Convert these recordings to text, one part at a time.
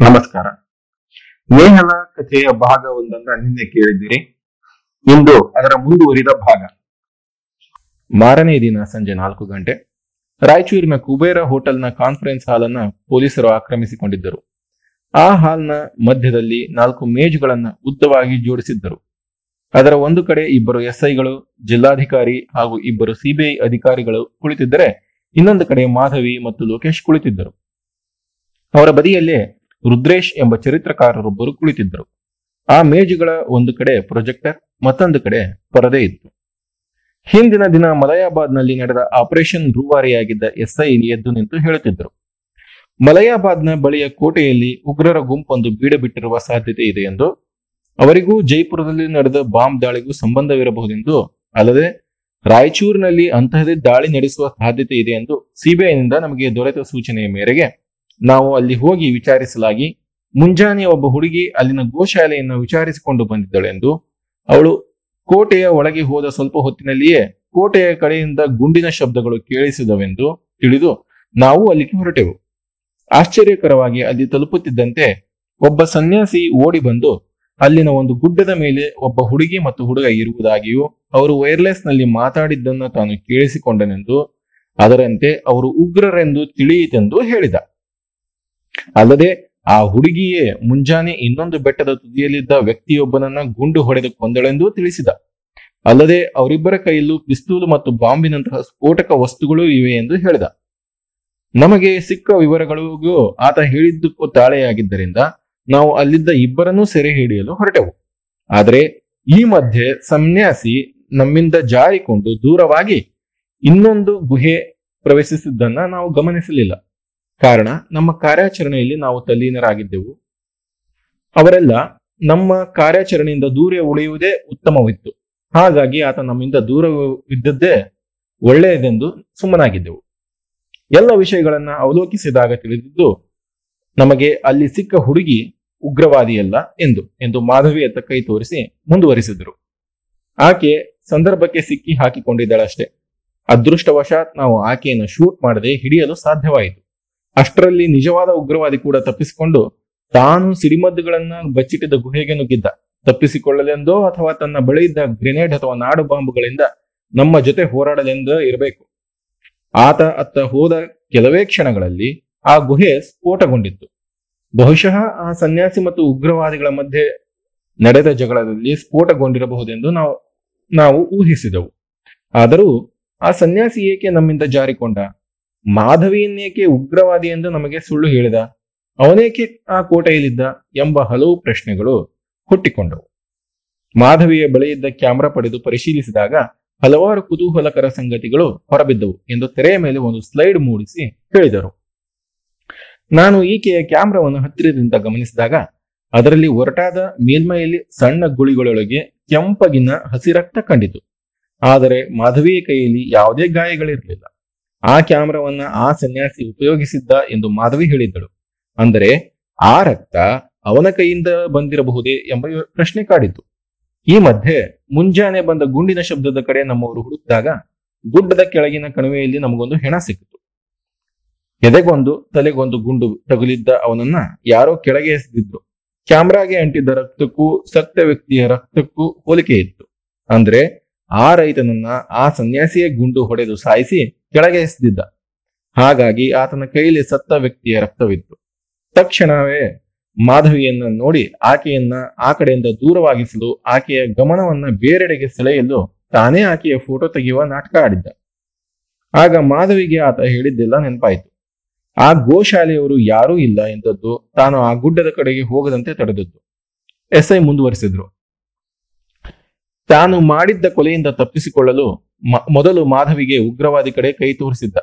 ನಮಸ್ಕಾರ. ಮೇಹನ ಕಥೆಯ ಭಾಗ ಒಂದನ್ನ ನಿನ್ನೆ ಕೇಳಿದ್ದೀರಿ. ಇಂದು ಅದರ ಮುಂದುವರಿದ ಭಾಗ. ಮಾರನೇ ದಿನ ಸಂಜೆ ನಾಲ್ಕು ಗಂಟೆ, ರಾಯಚೂರಿನ ಕುಬೇರ ಹೋಟೆಲ್ನ ಕಾನ್ಫರೆನ್ಸ್ ಹಾಲ್ ಅನ್ನ ಪೊಲೀಸರು ಆಕ್ರಮಿಸಿಕೊಂಡಿದ್ದರು. ಆ ಹಾಲ್ನ ಮಧ್ಯದಲ್ಲಿ ನಾಲ್ಕು ಮೇಜುಗಳನ್ನ ಉದ್ದವಾಗಿ ಜೋಡಿಸಿದ್ದರು. ಅದರ ಒಂದು ಕಡೆ ಇಬ್ಬರು ಎಸ್ಐಗಳು, ಜಿಲ್ಲಾಧಿಕಾರಿ ಹಾಗೂ ಇಬ್ಬರು ಸಿಬಿಐ ಅಧಿಕಾರಿಗಳು ಕುಳಿತಿದ್ದರೆ, ಇನ್ನೊಂದು ಕಡೆ ಮಾಧವಿ ಮತ್ತು ಲೋಕೇಶ್ ಕುಳಿತಿದ್ದರು. ಅವರ ಬದಿಯಲ್ಲೇ ರುದ್ರೇಶ್ ಎಂಬ ಚರಿತ್ರಕಾರರೊಬ್ಬರು ಕುಳಿತಿದ್ದರು ಆ ಮೇಜುಗಳ ಒಂದು ಕಡೆ ಪ್ರೊಜೆಕ್ಟರ್, ಮತ್ತೊಂದು ಕಡೆ ಪರದೆ ಇತ್ತು. ಹಿಂದಿನ ದಿನ ಮಲಯಾಬಾದ್ನಲ್ಲಿ ನಡೆದ ಆಪರೇಷನ್ ರೂವಾರಿಯಾಗಿದ್ದ ಎಸ್ಐ ಎದ್ದು ನಿಂತು ಹೇಳುತ್ತಿದ್ದರು. ಮಲಯಾಬಾದ್ನ ಬಳಿಯ ಕೋಟೆಯಲ್ಲಿ ಉಗ್ರರ ಗುಂಪೊಂದು ಬೀಡಬಿಟ್ಟಿರುವ ಸಾಧ್ಯತೆ ಇದೆ ಎಂದು, ಅವರಿಗೂ ಜೈಪುರದಲ್ಲಿ ನಡೆದ ಬಾಂಬ್ ದಾಳಿಗೂ ಸಂಬಂಧವಿರಬಹುದೆಂದು ಅಲ್ಲದೆ ರಾಯಚೂರಿನಲ್ಲಿ ಅಂತಹದೇ ದಾಳಿ ನಡೆಸುವ ಸಾಧ್ಯತೆ ಇದೆ ಎಂದು ಸಿಬಿಐನಿಂದ ನಮಗೆ ದೊರೆತ ಸೂಚನೆಯ ಮೇರೆಗೆ ನಾವು ಅಲ್ಲಿ ಹೋಗಿ ವಿಚಾರಿಸಲಾಗಿ ಮುಂಜಾನೆ ಒಬ್ಬ ಹುಡುಗಿ ಅಲ್ಲಿನ ಗೋಶಾಲೆಯನ್ನು ವಿಚಾರಿಸಿಕೊಂಡು ಬಂದಿದ್ದಳೆಂದು ಅವಳು ಕೋಟೆಯ ಒಳಗೆ ಹೋದ ಸ್ವಲ್ಪ ಹೊತ್ತಿನಲ್ಲಿಯೇ ಕೋಟೆಯ ಕಡೆಯಿಂದ ಗುಂಡಿನ ಶಬ್ದಗಳು ಕೇಳಿಸಿದವೆಂದು ತಿಳಿದು ನಾವು ಅಲ್ಲಿಗೆ ಹೊರಟೆವು. ಆಶ್ಚರ್ಯಕರವಾಗಿ ಅಲ್ಲಿ ತಲುಪುತ್ತಿದ್ದಂತೆ ಒಬ್ಬ ಸನ್ಯಾಸಿ ಓಡಿ ಬಂದು ಅಲ್ಲಿನ ಒಂದು ಗುಡ್ಡದ ಮೇಲೆ ಒಬ್ಬ ಹುಡುಗಿ ಮತ್ತು ಹುಡುಗ ಇರುವುದಾಗಿಯೂ ಅವರು ವೈರ್ಲೆಸ್ನಲ್ಲಿ ಮಾತಾಡಿದ್ದನ್ನು ತಾನು ಕೇಳಿಸಿಕೊಂಡನೆಂದು ಅದರಂತೆ ಅವರು ಉಗ್ರರೆಂದು ತಿಳಿಯಿತೆಂದು ಹೇಳಿದ. ಅಲ್ಲದೆ ಆ ಹುಡುಗಿಯೇ ಮುಂಜಾನೆ ಇನ್ನೊಂದು ಬೆಟ್ಟದ ತುದಿಯಲ್ಲಿದ್ದ ವ್ಯಕ್ತಿಯೊಬ್ಬನನ್ನ ಗುಂಡು ಹೊಡೆದು ಕೊಂದಳೆಂದೂ ತಿಳಿಸಿದ. ಅಲ್ಲದೆ ಅವರಿಬ್ಬರ ಕೈಯಲ್ಲೂ ಪಿಸ್ತೂಲು ಮತ್ತು ಬಾಂಬಿನಂತಹ ಸ್ಫೋಟಕ ವಸ್ತುಗಳು ಇವೆ ಎಂದು ಹೇಳಿದ. ನಮಗೆ ಸಿಕ್ಕ ವಿವರಗಳಿಗೂ ಆತ ಹೇಳಿದ್ದಕ್ಕೂ ತಾಳೆಯಾಗಿದ್ದರಿಂದ ನಾವು ಅಲ್ಲಿದ್ದ ಇಬ್ಬರನ್ನೂ ಸೆರೆ ಹಿಡಿಯಲು ಹೊರಟೆವು. ಆದರೆ ಈ ಮಧ್ಯೆ ಸನ್ಯಾಸಿ ನಮ್ಮಿಂದ ಜಾರಿಕೊಂಡು ದೂರವಾಗಿ ಇನ್ನೊಂದು ಗುಹೆ ಪ್ರವೇಶಿಸಿದ್ದನ್ನ ನಾವು ಗಮನಿಸಲಿಲ್ಲ. ಕಾರಣ, ನಮ್ಮ ಕಾರ್ಯಾಚರಣೆಯಲ್ಲಿ ನಾವು ತಲ್ಲೀನರಾಗಿದ್ದೆವು. ಅವರೆಲ್ಲ ನಮ್ಮ ಕಾರ್ಯಾಚರಣೆಯಿಂದ ದೂರ ಉಳಿಯುವುದೇ ಉತ್ತಮವಿತ್ತು. ಹಾಗಾಗಿ ಆತ ನಮ್ಮಿಂದ ದೂರವಿದ್ದದ್ದೇ ಒಳ್ಳೆಯದೆಂದು ಸುಮ್ಮನಾಗಿದ್ದೆವು. ಎಲ್ಲ ವಿಷಯಗಳನ್ನ ಅವಲೋಕಿಸಿದಾಗ ತಿಳಿದಿದ್ದು, ನಮಗೆ ಅಲ್ಲಿ ಸಿಕ್ಕ ಹುಡುಗಿ ಉಗ್ರವಾದಿಯಲ್ಲ ಎಂದು ಎಂದು ಮಾಧವಿಯತ್ತ ಕೈ ತೋರಿಸಿ ಮುಂದುವರಿಸಿದರು. ಆಕೆ ಸಂದರ್ಭಕ್ಕೆ ಸಿಕ್ಕಿ ಹಾಕಿಕೊಂಡಿದ್ದಳಷ್ಟೇ. ಅದೃಷ್ಟವಶಾತ್ ನಾವು ಆಕೆಯನ್ನು ಶೂಟ್ ಮಾಡದೆ ಹಿಡಿಯಲು ಸಾಧ್ಯವಾಯಿತು. ಅಷ್ಟರಲ್ಲಿ ನಿಜವಾದ ಉಗ್ರವಾದಿ ಕೂಡ ತಪ್ಪಿಸಿಕೊಂಡು ತಾನು ಸಿಡಿಮದ್ದುಗಳನ್ನ ಬಚ್ಚಿಟ್ಟಿದ್ದ ಗುಹೆಗೆ ನುಗ್ಗಿದ್ದ. ತಪ್ಪಿಸಿಕೊಳ್ಳಲೆಂದೋ ಅಥವಾ ತನ್ನ ಬಳಿ ಇದ್ದ ಗ್ರೆನೇಡ್ ಅಥವಾ ನಾಡು ಬಾಂಬುಗಳಿಂದ ನಮ್ಮ ಜೊತೆ ಹೋರಾಡಲೆಂದೋ ಇರಬೇಕು. ಆತ ಅತ್ತ ಹೋದ ಕೆಲವೇ ಕ್ಷಣಗಳಲ್ಲಿ ಆ ಗುಹೆ ಸ್ಫೋಟಗೊಂಡಿತ್ತು. ಬಹುಶಃ ಆ ಸನ್ಯಾಸಿ ಮತ್ತು ಉಗ್ರವಾದಿಗಳ ಮಧ್ಯೆ ನಡೆದ ಜಗಳದಲ್ಲಿ ಸ್ಫೋಟಗೊಂಡಿರಬಹುದೆಂದು ನಾವು ನಾವು ಊಹಿಸಿದೆವು. ಆದರೂ ಆ ಸನ್ಯಾಸಿ ಏಕೆ ನಮ್ಮಿಂದ ಜಾರಿಕೊಂಡ? ಮಾಧವಿಯನ್ನೇಕೆ ಉಗ್ರವಾದಿ ಎಂದು ನಮಗೆ ಸುಳ್ಳು ಹೇಳಿದ? ಅವನೇಕೆ ಆ ಕೋಟೆಯಲ್ಲಿದ್ದ ಎಂಬ ಹಲವು ಪ್ರಶ್ನೆಗಳು ಹುಟ್ಟಿಕೊಂಡವು. ಮಾಧವಿಯ ಬಳಿಯಿದ್ದ ಕ್ಯಾಮರಾ ಪಡೆದು ಪರಿಶೀಲಿಸಿದಾಗ ಹಲವಾರು ಕುತೂಹಲಕರ ಸಂಗತಿಗಳು ಹೊರಬಿದ್ದವು ಎಂದು ತೆರೆಯ ಮೇಲೆ ಒಂದು ಸ್ಲೈಡ್ ಮೂಡಿಸಿ ಹೇಳಿದರು. ನಾನು ಈಕೆಯ ಕ್ಯಾಮ್ರಾವನ್ನು ಹತ್ತಿರದಿಂದ ಗಮನಿಸಿದಾಗ ಅದರಲ್ಲಿ ಒರಟಾದ ಮೇಲ್ಮೈಯಲ್ಲಿ ಸಣ್ಣ ಗುಳಿಗಳೊಳಗೆ ಕೆಂಪಗಿನ ಹಸಿರಕ್ತ ಕಂಡಿತು. ಆದರೆ ಮಾಧವಿಯ ಕೈಯಲ್ಲಿ ಯಾವುದೇ ಗಾಯಗಳಿರಲಿಲ್ಲ. ಆ ಕ್ಯಾಮ್ರಾವನ್ನ ಆ ಸನ್ಯಾಸಿ ಉಪಯೋಗಿಸಿದ್ದ ಎಂದು ಮಾಧವಿ ಹೇಳಿದ್ದಳು. ಅಂದರೆ ಆ ರಕ್ತ ಅವನ ಕೈಯಿಂದ ಬಂದಿರಬಹುದೇ ಎಂಬ ಪ್ರಶ್ನೆ ಕಾಡಿತು ಈ ಮಧ್ಯೆ ಮುಂಜಾನೆ ಬಂದ ಗುಂಡಿನ ಶಬ್ದದ ಕಡೆ ನಮ್ಮವರು ಹುಡುಕಿದಾಗ ಗುಡ್ಡದ ಕೆಳಗಿನ ಕಣಿವೆಯಲ್ಲಿ ನಮಗೊಂದು ಹೆಣ ಸಿಕ್ಕಿತು. ಎದೆಗೊಂದು, ತಲೆಗೊಂದು ಗುಂಡು ತಗುಲಿದ್ದ ಅವನನ್ನ ಯಾರೋ ಕೆಳಗೆ ಎಸೆದಿದ್ರು. ಕ್ಯಾಮ್ರಾಗೆ ಅಂಟಿದ್ದ ರಕ್ತಕ್ಕೂ ಸತ್ಯ ವ್ಯಕ್ತಿಯ ರಕ್ತಕ್ಕೂ ಹೋಲಿಕೆ ಇತ್ತು. ಅಂದ್ರೆ ಆ ರೈತನನ್ನ ಆ ಸನ್ಯಾಸಿಯೇ ಗುಂಡು ಹೊಡೆದು ಸಾಯಿಸಿ ಕೆಳಗೆ ಎಸೆದಿದ್ದ. ಹಾಗಾಗಿ ಆತನ ಕೈಯಲ್ಲಿ ಸತ್ತ ವ್ಯಕ್ತಿಯ ರಕ್ತವಿತ್ತು. ತಕ್ಷಣವೇ ಮಾಧವಿಯನ್ನ ನೋಡಿ ಆಕೆಯನ್ನ ಆ ಕಡೆಯಿಂದ ದೂರವಾಗಿಸಲು ಆಕೆಯ ಗಮನವನ್ನ ಬೇರೆಡೆಗೆ ಸೆಳೆಯಲು ತಾನೇ ಆಕೆಯ ಫೋಟೋ ತೆಗೆಯುವ ನಾಟಕ ಆಡಿದ್ದ. ಆಗ ಮಾಧವಿಗೆ ಆತ ಹೇಳಿದ್ದೆಲ್ಲ ನೆನಪಾಯಿತು. ಆ ಗೋಶಾಲೆಯವರು ಯಾರೂ ಇಲ್ಲ ಎಂದದ್ದು ತಾನು ಆ ಗುಡ್ಡದ ಕಡೆಗೆ ಹೋಗದಂತೆ ತಡೆದದ್ದು. ಎಸ್ಐ ಮುಂದುವರಿಸಿದ್ರು. ತಾನು ಮಾಡಿದ್ದ ಕೊಲೆಯಿಂದ ತಪ್ಪಿಸಿಕೊಳ್ಳಲು ಮೊದಲು ಮಾಧವಿಗೆ ಉಗ್ರವಾದಿ ಕಡೆ ಕೈ ತೋರಿಸಿದ್ದ.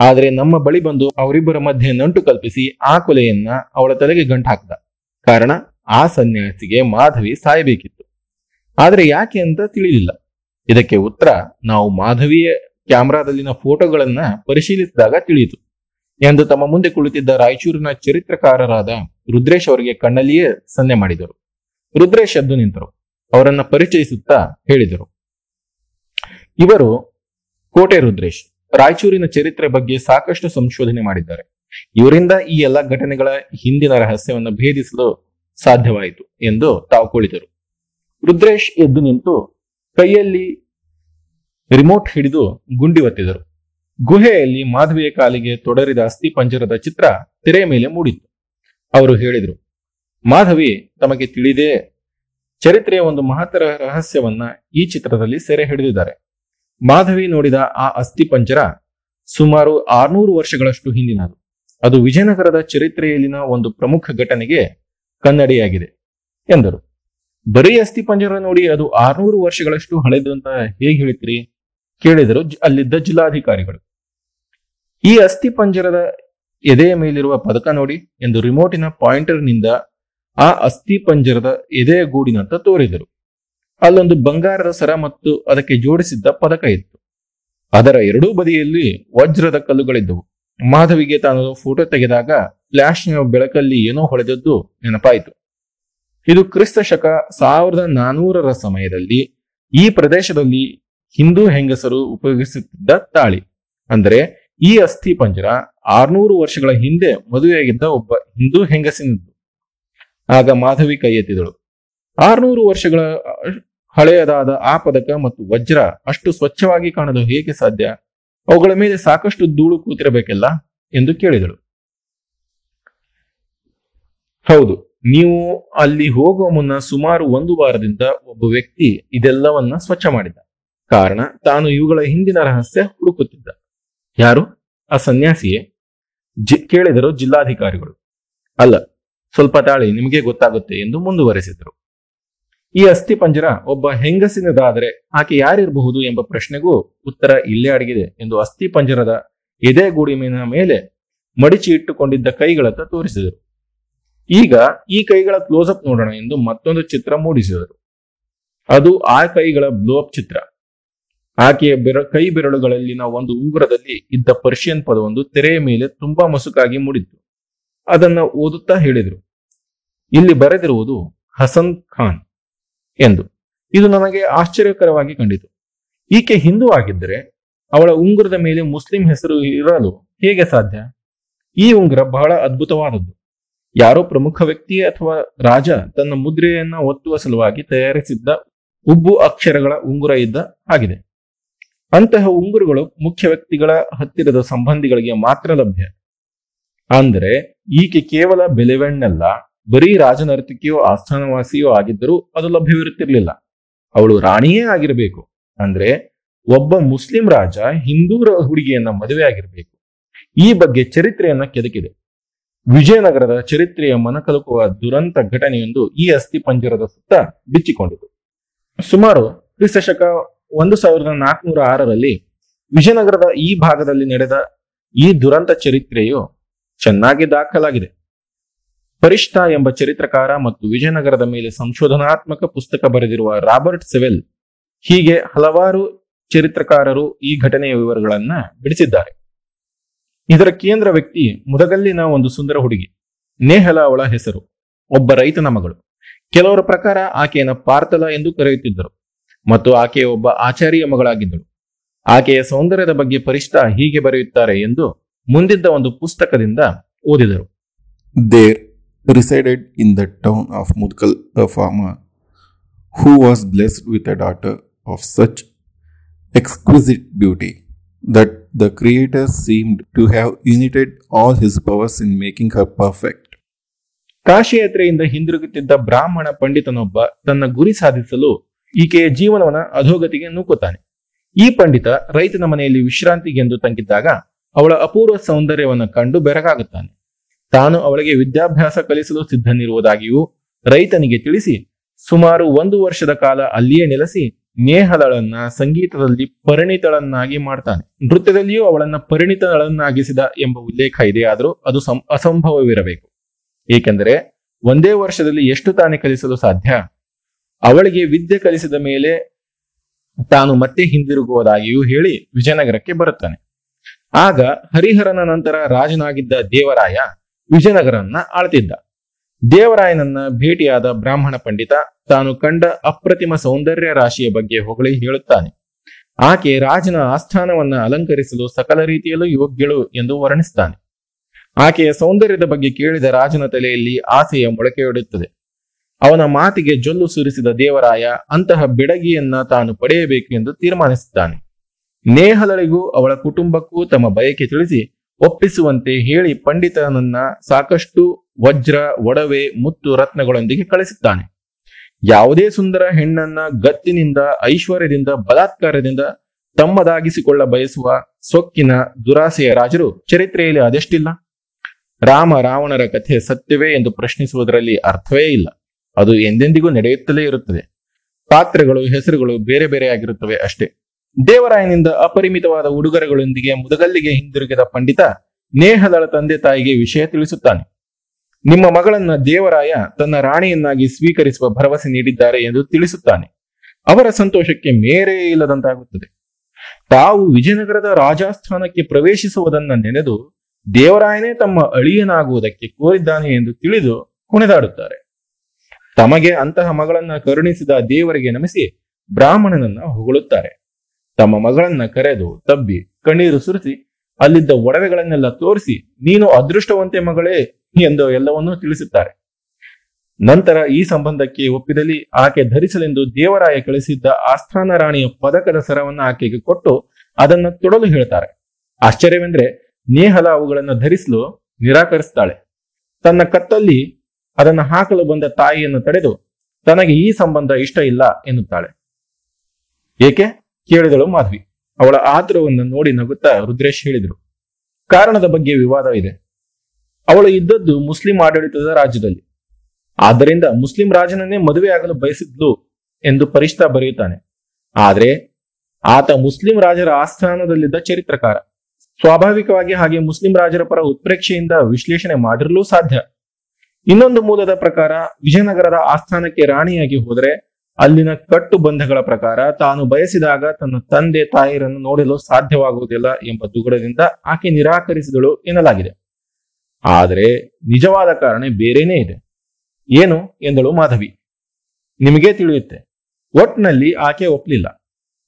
ಆದರೆ ನಮ್ಮ ಬಳಿ ಬಂದು ಅವರಿಬ್ಬರ ಮಧ್ಯೆ ನಂಟು ಕಲ್ಪಿಸಿ ಆ ಕೊಲೆಯನ್ನ ಅವಳ ತಲೆಗೆ ಗಂಟು ಹಾಕ್ದ ಕಾರಣ ಆ ಸನ್ಯಾಸಿಗೆ ಮಾಧವಿ ಸಾಯಬೇಕಿತ್ತು. ಆದರೆ ಯಾಕೆ ಅಂತ ತಿಳಿಲಿಲ್ಲ ಇದಕ್ಕೆ ಉತ್ತರ ನಾವು ಮಾಧವಿಯ ಕ್ಯಾಮ್ರಾದಲ್ಲಿನ ಫೋಟೋಗಳನ್ನ ಪರಿಶೀಲಿಸಿದಾಗ ತಿಳಿಯಿತು. ಎಂದು ತಮ್ಮ ಮುಂದೆ ಕುಳಿತಿದ್ದ ರಾಯಚೂರಿನ ಚರಿತ್ರಕಾರರಾದ ರುದ್ರೇಶ್ ಅವರಿಗೆ ಕಣ್ಣಲ್ಲಿಯೇ ಸನ್ನೆ ಮಾಡಿದರು. ರುದ್ರೇಶ್ ಎದ್ದು ನಿಂತರು. ಅವರನ್ನ ಪರಿಚಯಿಸುತ್ತಾ ಹೇಳಿದರು. ಇವರು ಕೋಟೆ ರುದ್ರೇಶ್ ರಾಯಚೂರಿನ ಚರಿತ್ರೆ ಬಗ್ಗೆ ಸಾಕಷ್ಟು ಸಂಶೋಧನೆ ಮಾಡಿದ್ದಾರೆ. ಇವರಿಂದ ಈ ಎಲ್ಲ ಘಟನೆಗಳ ಹಿಂದಿನ ರಹಸ್ಯವನ್ನು ಭೇದಿಸಲು ಸಾಧ್ಯವಾಯಿತು ಎಂದು ತಾವು ಕುಳಿತರು ರುದ್ರೇಶ್ ಎದ್ದು ನಿಂತು ಕೈಯಲ್ಲಿ ರಿಮೋಟ್ ಹಿಡಿದು ಗುಂಡಿ ಒತ್ತಿದರು. ಗುಹೆಯಲ್ಲಿ ಮಾಧವಿಯ ಕಾಲಿಗೆ ತೊಡರಿದ ಅಸ್ಥಿ ಪಂಜರದ ಚಿತ್ರ ತೆರೆ ಮೇಲೆ ಮೂಡಿತ್ತು. ಅವರು ಹೇಳಿದರು, ಮಾಧವಿ, ತಮಗೆ ತಿಳಿದೇ ಚರಿತ್ರೆಯ ಒಂದು ಮಹತ್ತರ ರಹಸ್ಯವನ್ನ ಈ ಚಿತ್ರದಲ್ಲಿ ಸೆರೆ ಹಿಡಿದಿದ್ದಾರೆ. ಮಾಧವಿ ನೋಡಿದ ಆ ಅಸ್ಥಿಪಂಜರ ಸುಮಾರು ಆರ್ನೂರು ವರ್ಷಗಳಷ್ಟು ಹಿಂದಿನದು. ಅದು ವಿಜಯನಗರದ ಚರಿತ್ರೆಯಲ್ಲಿನ ಒಂದು ಪ್ರಮುಖ ಘಟನೆಗೆ ಕನ್ನಡಿಯಾಗಿದೆ ಎಂದರು. ಬರೀ ಅಸ್ಥಿಪಂಜರ ನೋಡಿ ಅದು ಆರ್ನೂರು ವರ್ಷಗಳಷ್ಟು ಹಳೆದು ಅಂತ ಹೇಗೆ ಹೇಳ್ತೀರಿ ಕೇಳಿದರು ಅಲ್ಲಿದ್ದ ಜಿಲ್ಲಾಧಿಕಾರಿಗಳು. ಈ ಅಸ್ಥಿಪಂಜರದ ಎದೆಯ ಮೇಲಿರುವ ಪದಕ ನೋಡಿ ಎಂದು ರಿಮೋಟಿನ ಪಾಯಿಂಟರ್ನಿಂದ ಆ ಅಸ್ಥಿಪಂಜರದ ಎದೆಯ ಗೂಡಿನತ್ತ ತೋರಿದರು. ಅಲ್ಲೊಂದು ಬಂಗಾರದ ಸರ ಮತ್ತು ಅದಕ್ಕೆ ಜೋಡಿಸಿದ್ದ ಪದಕ ಇತ್ತು. ಅದರ ಎರಡೂ ಬದಿಯಲ್ಲಿ ವಜ್ರದ ಕಲ್ಲುಗಳಿದ್ದವು. ಮಾಧವಿಗೆ ತಾನು ಫೋಟೋ ತೆಗೆದಾಗ ಫ್ಲಾಶ್ನ ಬೆಳಕಲ್ಲಿ ಏನೋ ಹೊಳೆದದ್ದು ನೆನಪಾಯಿತು. ಇದು ಕ್ರಿಸ್ತ ಶಕ ಸಾವಿರದ ನಾನೂರರ ಸಮಯದಲ್ಲಿ ಈ ಪ್ರದೇಶದಲ್ಲಿ ಹಿಂದೂ ಹೆಂಗಸರು ಉಪಯೋಗಿಸುತ್ತಿದ್ದ ತಾಳಿ. ಅಂದರೆ ಈ ಅಸ್ಥಿ ಪಂಜರ ಆರ್ನೂರು ವರ್ಷಗಳ ಹಿಂದೆ ಮದುವೆಯಾಗಿದ್ದ ಒಬ್ಬ ಹಿಂದೂ ಹೆಂಗಸಿನದ್ದು. ಆಗ ಮಾಧವಿ ಕೈ ಎತ್ತಿದಳು ಆರ್ನೂರು ವರ್ಷಗಳ ಹಳೆಯದಾದ ಆ ಪದಕ ಮತ್ತು ವಜ್ರ ಅಷ್ಟು ಸ್ವಚ್ಛವಾಗಿ ಕಾಣಲು ಹೇಗೆ ಸಾಧ್ಯ? ಅವುಗಳ ಮೇಲೆ ಸಾಕಷ್ಟು ಧೂಳು ಕೂತಿರಬೇಕಲ್ಲ ಎಂದು ಕೇಳಿದಳು. ಹೌದು, ನೀವು ಅಲ್ಲಿ ಹೋಗುವ ಮುನ್ನ ಸುಮಾರು ಒಂದು ವಾರದಿಂದ ಒಬ್ಬ ವ್ಯಕ್ತಿ ಇದೆಲ್ಲವನ್ನ ಸ್ವಚ್ಛ ಮಾಡಿದ್ದ ಕಾರಣ ತಾನು ಇವುಗಳ ಹಿಂದಿನ ರಹಸ್ಯ ಹುಡುಕುತ್ತಿದ್ದ. ಯಾರು? ಆ ಸನ್ಯಾಸಿಯೇ? ಜಿ, ಕೇಳಿದರು ಜಿಲ್ಲಾಧಿಕಾರಿಗಳು. ಅಲ್ಲ, ಸ್ವಲ್ಪ ತಾಳಿ ನಿಮಗೆ ಗೊತ್ತಾಗುತ್ತೆ ಎಂದು ಮುಂದುವರೆಸಿದರು. ಈ ಅಸ್ಥಿ ಪಂಜರ ಒಬ್ಬ ಹೆಂಗಸಿನದಾದರೆ ಆಕೆ ಯಾರಿರಬಹುದು ಎಂಬ ಪ್ರಶ್ನೆಗೂ ಉತ್ತರ ಇಲ್ಲೇ ಅಡಗಿದೆ ಎಂದು ಅಸ್ಥಿ ಪಂಜರದ ಎದೆಗೂಡಿನ ಮೇಲೆ ಮಡಿಚಿ ಇಟ್ಟುಕೊಂಡಿದ್ದ ಕೈಗಳತ್ತ ತೋರಿಸಿದರು. ಈಗ ಈ ಕೈಗಳ ಕ್ಲೋಸ್ ಅಪ್ ನೋಡೋಣ ಎಂದು ಮತ್ತೊಂದು ಚಿತ್ರ ಮೂಡಿಸಿದರು. ಅದು ಆ ಕೈಗಳ ಬ್ಲೋಅಪ್ ಚಿತ್ರ. ಆಕೆಯ ಬೆರ, ಕೈ ಬೆರಳುಗಳಲ್ಲಿನ ಒಂದು ಉಂಗುರದಲ್ಲಿ ಇದ್ದ ಪರ್ಷಿಯನ್ ಪದವೊಂದು ತೆರೆಯ ಮೇಲೆ ತುಂಬಾ ಮಸುಕಾಗಿ ಮೂಡಿತ್ತು. ಅದನ್ನ ಓದುತ್ತಾ ಹೇಳಿದರು. ಇಲ್ಲಿ ಬರೆದಿರುವುದು ಹಸನ್ ಖಾನ್. ಎಂದು. ಇದು ನನಗೆ ಆಶ್ಚರ್ಯಕರವಾಗಿ ಕಂಡಿತು. ಈಕೆ ಹಿಂದೂ ಆಗಿದ್ದರೆ ಅವಳ ಉಂಗುರದ ಮೇಲೆ ಮುಸ್ಲಿಂ ಹೆಸರು ಇರಲು ಹೇಗೆ ಸಾಧ್ಯ? ಈ ಉಂಗುರ ಬಹಳ ಅದ್ಭುತವಾದದ್ದು. ಯಾರೋ ಪ್ರಮುಖ ವ್ಯಕ್ತಿ ಅಥವಾ ರಾಜ ತನ್ನ ಮುದ್ರೆಯನ್ನ ಒತ್ತುವ ಸಲುವಾಗಿ ತಯಾರಿಸಿದ್ದ ಉಬ್ಬು ಅಕ್ಷರಗಳ ಉಂಗುರ ಇದ್ದ ಆಗಿದೆ ಅಂತಹ ಉಂಗುರುಗಳು ಮುಖ್ಯ ವ್ಯಕ್ತಿಗಳ ಹತ್ತಿರದ ಸಂಬಂಧಿಗಳಿಗೆ ಮಾತ್ರ ಲಭ್ಯ. ಅಂದರೆ ಈಕೆ ಕೇವಲ ಬೆಲೆವೆಣ್ಣಲ್ಲ ಬರೀ ರಾಜನರ್ತಿಕೆಯೋ, ಆಸ್ಥಾನವಾಸಿಯೋ ಆಗಿದ್ದರೂ ಅದು ಲಭ್ಯವಿರುತ್ತಿರಲಿಲ್ಲ. ಅವಳು ರಾಣಿಯೇ ಆಗಿರಬೇಕು. ಅಂದ್ರೆ ಒಬ್ಬ ಮುಸ್ಲಿಂ ರಾಜ ಹಿಂದೂ ಹುಡುಗಿಯನ್ನ ಮದುವೆ ಆಗಿರಬೇಕು. ಈ ಬಗ್ಗೆ ಚರಿತ್ರೆಯನ್ನ ಕೆದಕಿದೆ. ವಿಜಯನಗರದ ಚರಿತ್ರೆಯ ಮನಕಲುಕುವ ದುರಂತ ಘಟನೆಯೊಂದು ಈ ಅಸ್ಥಿ ಪಂಜರದ ಸುತ್ತ ಬಿಚ್ಚಿಕೊಂಡಿತು. ಸುಮಾರು ಕ್ರಿಸ್ತಶಕ ಒಂದು ಸಾವಿರದ ನಾಲ್ಕುನೂರ ಆರರಲ್ಲಿ ವಿಜಯನಗರದ ಈ ಭಾಗದಲ್ಲಿ ನಡೆದ ಈ ದುರಂತ ಚರಿತ್ರೆಯು ಚೆನ್ನಾಗಿ ದಾಖಲಾಗಿದೆ. ಪರಿಷ್ಠಾ ಎಂಬ ಚರಿತ್ರಕಾರ ಮತ್ತು ವಿಜಯನಗರದ ಮೇಲೆ ಸಂಶೋಧನಾತ್ಮಕ ಪುಸ್ತಕ ಬರೆದಿರುವ ರಾಬರ್ಟ್ ಸೆವೆಲ್ ಹೀಗೆ ಹಲವಾರು ಚರಿತ್ರಕಾರರು ಈ ಘಟನೆಯ ವಿವರಗಳನ್ನ ಬಿಡಿಸಿದ್ದಾರೆ. ಇದರ ಕೇಂದ್ರ ವ್ಯಕ್ತಿ ಮುದಗಲ್ಲಿನ ಒಂದು ಸುಂದರ ಹುಡುಗಿ, ನೇಹಲ ಅವಳ ಹೆಸರು, ಒಬ್ಬ ರೈತನ ಮಗಳು. ಕೆಲವರ ಪ್ರಕಾರ ಆಕೆಯನ್ನು ಪಾರ್ಥಲ ಎಂದು ಕರೆಯುತ್ತಿದ್ದರು ಮತ್ತು ಆಕೆಯ ಒಬ್ಬ ಆಚಾರ್ಯ ಮಗಳಾಗಿದ್ದಳು. ಆಕೆಯ ಸೌಂದರ್ಯದ ಬಗ್ಗೆ ಪರಿಷ್ಠಾ ಹೀಗೆ ಬರೆಯುತ್ತಾರೆ ಎಂದು ಮುಂದಿದ್ದ ಒಂದು ಪುಸ್ತಕದಿಂದ ಓದಿದರು. There resided in the town of Mudkal a farmer who was blessed with a daughter of such exquisite beauty that the Creator seemed to have united all his powers in making her perfect. ಕಾಶಿಯಾತ್ರೆಯಿಂದ ಹಿಂದಿರುಗುತ್ತಿದ್ದ ಬ್ರಾಹ್ಮಣ ಪಂಡಿತನೊಬ್ಬ ತನ್ನ ಗುರಿ ಸಾಧಿಸಲು ಈಕೆಯ ಜೀವನವನ್ನು ಅಧೋಗತಿಗೆ ನೂಕುತ್ತಾನೆ ಈ ಪಂಡಿತ ರೈತನ ಮನೆಯಲ್ಲಿ ವಿಶ್ರಾಂತಿಗೆಂದು ತಂಗಿದ್ದಾಗ ಅವಳ ಅಪೂರ್ವ ಸೌಂದರ್ಯವನ್ನು ಕಂಡು ಬೆರಗಾಗುತ್ತಾನೆ ತಾನು ಅವಳಿಗೆ ವಿದ್ಯಾಭ್ಯಾಸ ಕಲಿಸಲು ಸಿದ್ಧನಿರುವುದಾಗಿಯೂ ರೈತನಿಗೆ ತಿಳಿಸಿ, ಸುಮಾರು ಒಂದು ವರ್ಷದ ಕಾಲ ಅಲ್ಲಿಯೇ ನೆಲೆಸಿ ನೇಹದಳನ್ನ ಸಂಗೀತದಲ್ಲಿ ಪರಿಣಿತಳನ್ನಾಗಿ ಮಾಡ್ತಾನೆ. ನೃತ್ಯದಲ್ಲಿಯೂ ಅವಳನ್ನ ಪರಿಣಿತಳನ್ನಾಗಿಸಿದ ಎಂಬ ಉಲ್ಲೇಖ ಇದೆಯಾದರೂ ಅದು ಸಂ- ಅಸಂಭವವಿರಬೇಕು. ಏಕೆಂದರೆ ಒಂದೇ ವರ್ಷದಲ್ಲಿ ಎಷ್ಟು ತಾನೇ ಕಲಿಸಲು ಸಾಧ್ಯ? ಅವಳಿಗೆ ವಿದ್ಯೆ ಕಲಿಸಿದ ಮೇಲೆ ತಾನು ಮತ್ತೆ ಹಿಂದಿರುಗುವುದಾಗಿಯೂ ಹೇಳಿ ವಿಜಯನಗರಕ್ಕೆ ಬರುತ್ತಾನೆ. ಆಗ ಹರಿಹರನ ನಂತರ ರಾಜನಾಗಿದ್ದ ದೇವರಾಯ ವಿಜಯನಗರನ್ನ ಆಳ್ತಿದ್ದ. ದೇವರಾಯನನ್ನ ಭೇಟಿಯಾದ ಬ್ರಾಹ್ಮಣ ಪಂಡಿತ ತಾನು ಕಂಡ ಅಪ್ರತಿಮ ಸೌಂದರ್ಯ ರಾಶಿಯ ಬಗ್ಗೆ ಹೊಗಳಿ ಹೇಳುತ್ತಾನೆ. ಆಕೆ ರಾಜನ ಆಸ್ಥಾನವನ್ನ ಅಲಂಕರಿಸಲು ಸಕಲ ರೀತಿಯಲ್ಲೂ ಯೋಗ್ಯಳು ಎಂದು ವರ್ಣಿಸ್ತಾನೆ. ಆಕೆಯ ಸೌಂದರ್ಯದ ಬಗ್ಗೆ ಕೇಳಿದ ರಾಜನ ತಲೆಯಲ್ಲಿ ಆಸೆಯ ಮೊಳಕೆಯೊಡುತ್ತದೆ ಅವನ ಮಾತಿಗೆ ಜೊಲ್ಲು ಸುರಿಸಿದ ದೇವರಾಯ ಅಂತಹ ಬಿಡಗಿಯನ್ನ ತಾನು ಪಡೆಯಬೇಕು ಎಂದು ತೀರ್ಮಾನಿಸುತ್ತಾನೆ. ನೇಹಲಳಿಗೂ ಅವಳ ಕುಟುಂಬಕ್ಕೂ ತಮ್ಮ ಬಯಕೆ ತಿಳಿಸಿ ಒಪ್ಪಿಸುವಂತೆ ಹೇಳಿ ಪಂಡಿತನನ್ನ ಸಾಕಷ್ಟು ವಜ್ರ, ಒಡವೆ, ಮುತ್ತು ರತ್ನಗಳೊಂದಿಗೆ ಕಳಿಸುತ್ತಾನೆ ಯಾವುದೇ ಸುಂದರ ಹೆಣ್ಣನ್ನ ಗತ್ತಿನಿಂದ, ಐಶ್ವರ್ಯದಿಂದ, ಬಲಾತ್ಕಾರದಿಂದ ತಮ್ಮದಾಗಿಸಿಕೊಳ್ಳ ಬಯಸುವ ಸೊಕ್ಕಿನ ದುರಾಸೆಯ ರಾಜರು ಚರಿತ್ರೆಯಲ್ಲಿ ಅದೆಷ್ಟಿಲ್ಲ? ರಾಮ ರಾವಣರ ಕಥೆ ಸತ್ಯವೇ ಎಂದು ಪ್ರಶ್ನಿಸುವುದರಲ್ಲಿ ಅರ್ಥವೇ ಇಲ್ಲ. ಅದು ಎಂದೆಂದಿಗೂ ನಡೆಯುತ್ತಲೇ ಇರುತ್ತದೆ. ಪಾತ್ರಗಳು, ಹೆಸರುಗಳು ಬೇರೆ ಬೇರೆಯಾಗಿರುತ್ತವೆ ಅಷ್ಟೇ. ದೇವರಾಯನಿಂದ ಅಪರಿಮಿತವಾದ ಉಡುಗೊರೆಗಳೊಂದಿಗೆ ಮುದಗಲ್ಲಿಗೆ ಹಿಂದಿರುಗಿದ ಪಂಡಿತ ನೇಹದಳ ತಂದೆ ತಾಯಿಗೆ ವಿಷಯ ತಿಳಿಸುತ್ತಾನೆ. ನಿಮ್ಮ ಮಗಳನ್ನ ದೇವರಾಯ ತನ್ನ ರಾಣಿಯನ್ನಾಗಿ ಸ್ವೀಕರಿಸುವ ಭರವಸೆ ನೀಡಿದ್ದಾರೆ ಎಂದು ತಿಳಿಸುತ್ತಾನೆ. ಅವರ ಸಂತೋಷಕ್ಕೆ ಮೇರೆ ಇಲ್ಲದಂತಾಗುತ್ತದೆ. ತಾವು ವಿಜಯನಗರದ ರಾಜಾಸ್ಥಾನಕ್ಕೆ ಪ್ರವೇಶಿಸುವುದನ್ನ ನೆನೆದು ದೇವರಾಯನೇ ತಮ್ಮ ಅಳಿಯನಾಗುವುದಕ್ಕೆ ಕೋರಿದ್ದಾನೆ ಎಂದು ತಿಳಿದು ಕುಣಿದಾಡುತ್ತಾರೆ. ತಮಗೆ ಅಂತಹ ಮಗಳನ್ನ ಕರುಣಿಸಿದ ದೇವರಿಗೆ ನಮಿಸಿ ಬ್ರಾಹ್ಮಣನನ್ನ ಹೊಗಳುತ್ತಾರೆ. ತಮ್ಮ ಮಗಳನ್ನ ಕರೆದು ತಬ್ಬಿ, ಕಣ್ಣೀರು ಸುರಿಸಿ, ಅಲ್ಲಿದ್ದ ಒಡವೆಗಳನ್ನೆಲ್ಲ ತೋರಿಸಿ, ನೀನು ಅದೃಷ್ಟವಂತೆ ಮಗಳೇ ಎಂದು ಎಲ್ಲವನ್ನೂ ತಿಳಿಸುತ್ತಾರೆ. ನಂತರ ಈ ಸಂಬಂಧಕ್ಕೆ ಒಪ್ಪಿದಲ್ಲಿ ಆಕೆ ಧರಿಸಲೆಂದು ದೇವರಾಯ ಕಳಿಸಿದ್ದ ಆಸ್ಥಾನ ರಾಣಿಯ ಪದಕದ ಸರವನ್ನು ಆಕೆಗೆ ಕೊಟ್ಟು ಅದನ್ನ ತೊಡಲು ಹೇಳ್ತಾರೆ. ಆಶ್ಚರ್ಯವೆಂದ್ರೆ ನೇಹಲ ಅವುಗಳನ್ನು ಧರಿಸಲು ನಿರಾಕರಿಸ್ತಾಳೆ. ತನ್ನ ಕತ್ತಲ್ಲಿ ಅದನ್ನು ಹಾಕಲು ಬಂದ ತಾಯಿಯನ್ನು ತಡೆದು, ತನಗೆ ಈ ಸಂಬಂಧ ಇಷ್ಟ ಇಲ್ಲ ಎನ್ನುತ್ತಾಳೆ. ಏಕೆ? ಕೇಳಿದಳು ಮಾಧವಿ. ಅವಳ ಆತುರವನ್ನು ನೋಡಿ ನಗುತ್ತಾ ರುದ್ರೇಶ್ ಹೇಳಿದರು. ಕಾರಣದ ಬಗ್ಗೆ ವಿವಾದವಿದೆ. ಅವಳು ಇದ್ದದ್ದು ಮುಸ್ಲಿಂ ಆಡಳಿತದ ರಾಜ್ಯದಲ್ಲಿ. ಆದ್ದರಿಂದ ಮುಸ್ಲಿಂ ರಾಜನನ್ನೇ ಮದುವೆ ಆಗಲು ಬಯಸಿದ್ಲು ಎಂದು ಪರಿಷ್ಠ ಬರೆಯುತ್ತಾನೆ. ಆದರೆ ಆತ ಮುಸ್ಲಿಂ ರಾಜರ ಆಸ್ಥಾನದಲ್ಲಿದ್ದ ಚರಿತ್ರಕಾರ. ಸ್ವಾಭಾವಿಕವಾಗಿ ಹಾಗೆ ಮುಸ್ಲಿಂ ರಾಜರ ಪರ ಉತ್ಪ್ರೇಕ್ಷೆಯಿಂದ ವಿಶ್ಲೇಷಣೆ ಮಾಡಿರಲು ಸಾಧ್ಯ. ಇನ್ನೊಂದು ಮೂಲದ ಪ್ರಕಾರ ವಿಜಯನಗರದ ಆಸ್ಥಾನಕ್ಕೆ ರಾಣಿಯಾಗಿ ಹೋದರೆ ಅಲ್ಲಿನ ಕಟ್ಟು ಬಂಧಗಳ ಪ್ರಕಾರ ತಾನು ಬಯಸಿದಾಗ ತನ್ನ ತಂದೆ ತಾಯಿರನ್ನು ನೋಡಲು ಸಾಧ್ಯವಾಗುವುದಿಲ್ಲ ಎಂಬ ದುಗುಡದಿಂದ ಆಕೆ ನಿರಾಕರಿಸಿದಳು ಎನ್ನಲಾಗಿದೆ. ಆದರೆ ನಿಜವಾದ ಕಾರಣ ಬೇರೇನೇ ಇದೆ? ಏನು? ಎಂದಳು ಮಾಧವಿ. ನಿಮಗೇ ತಿಳಿಯುತ್ತೆ. ಒಟ್ನಲ್ಲಿ ಆಕೆ ಒಪ್ಪಲಿಲ್ಲ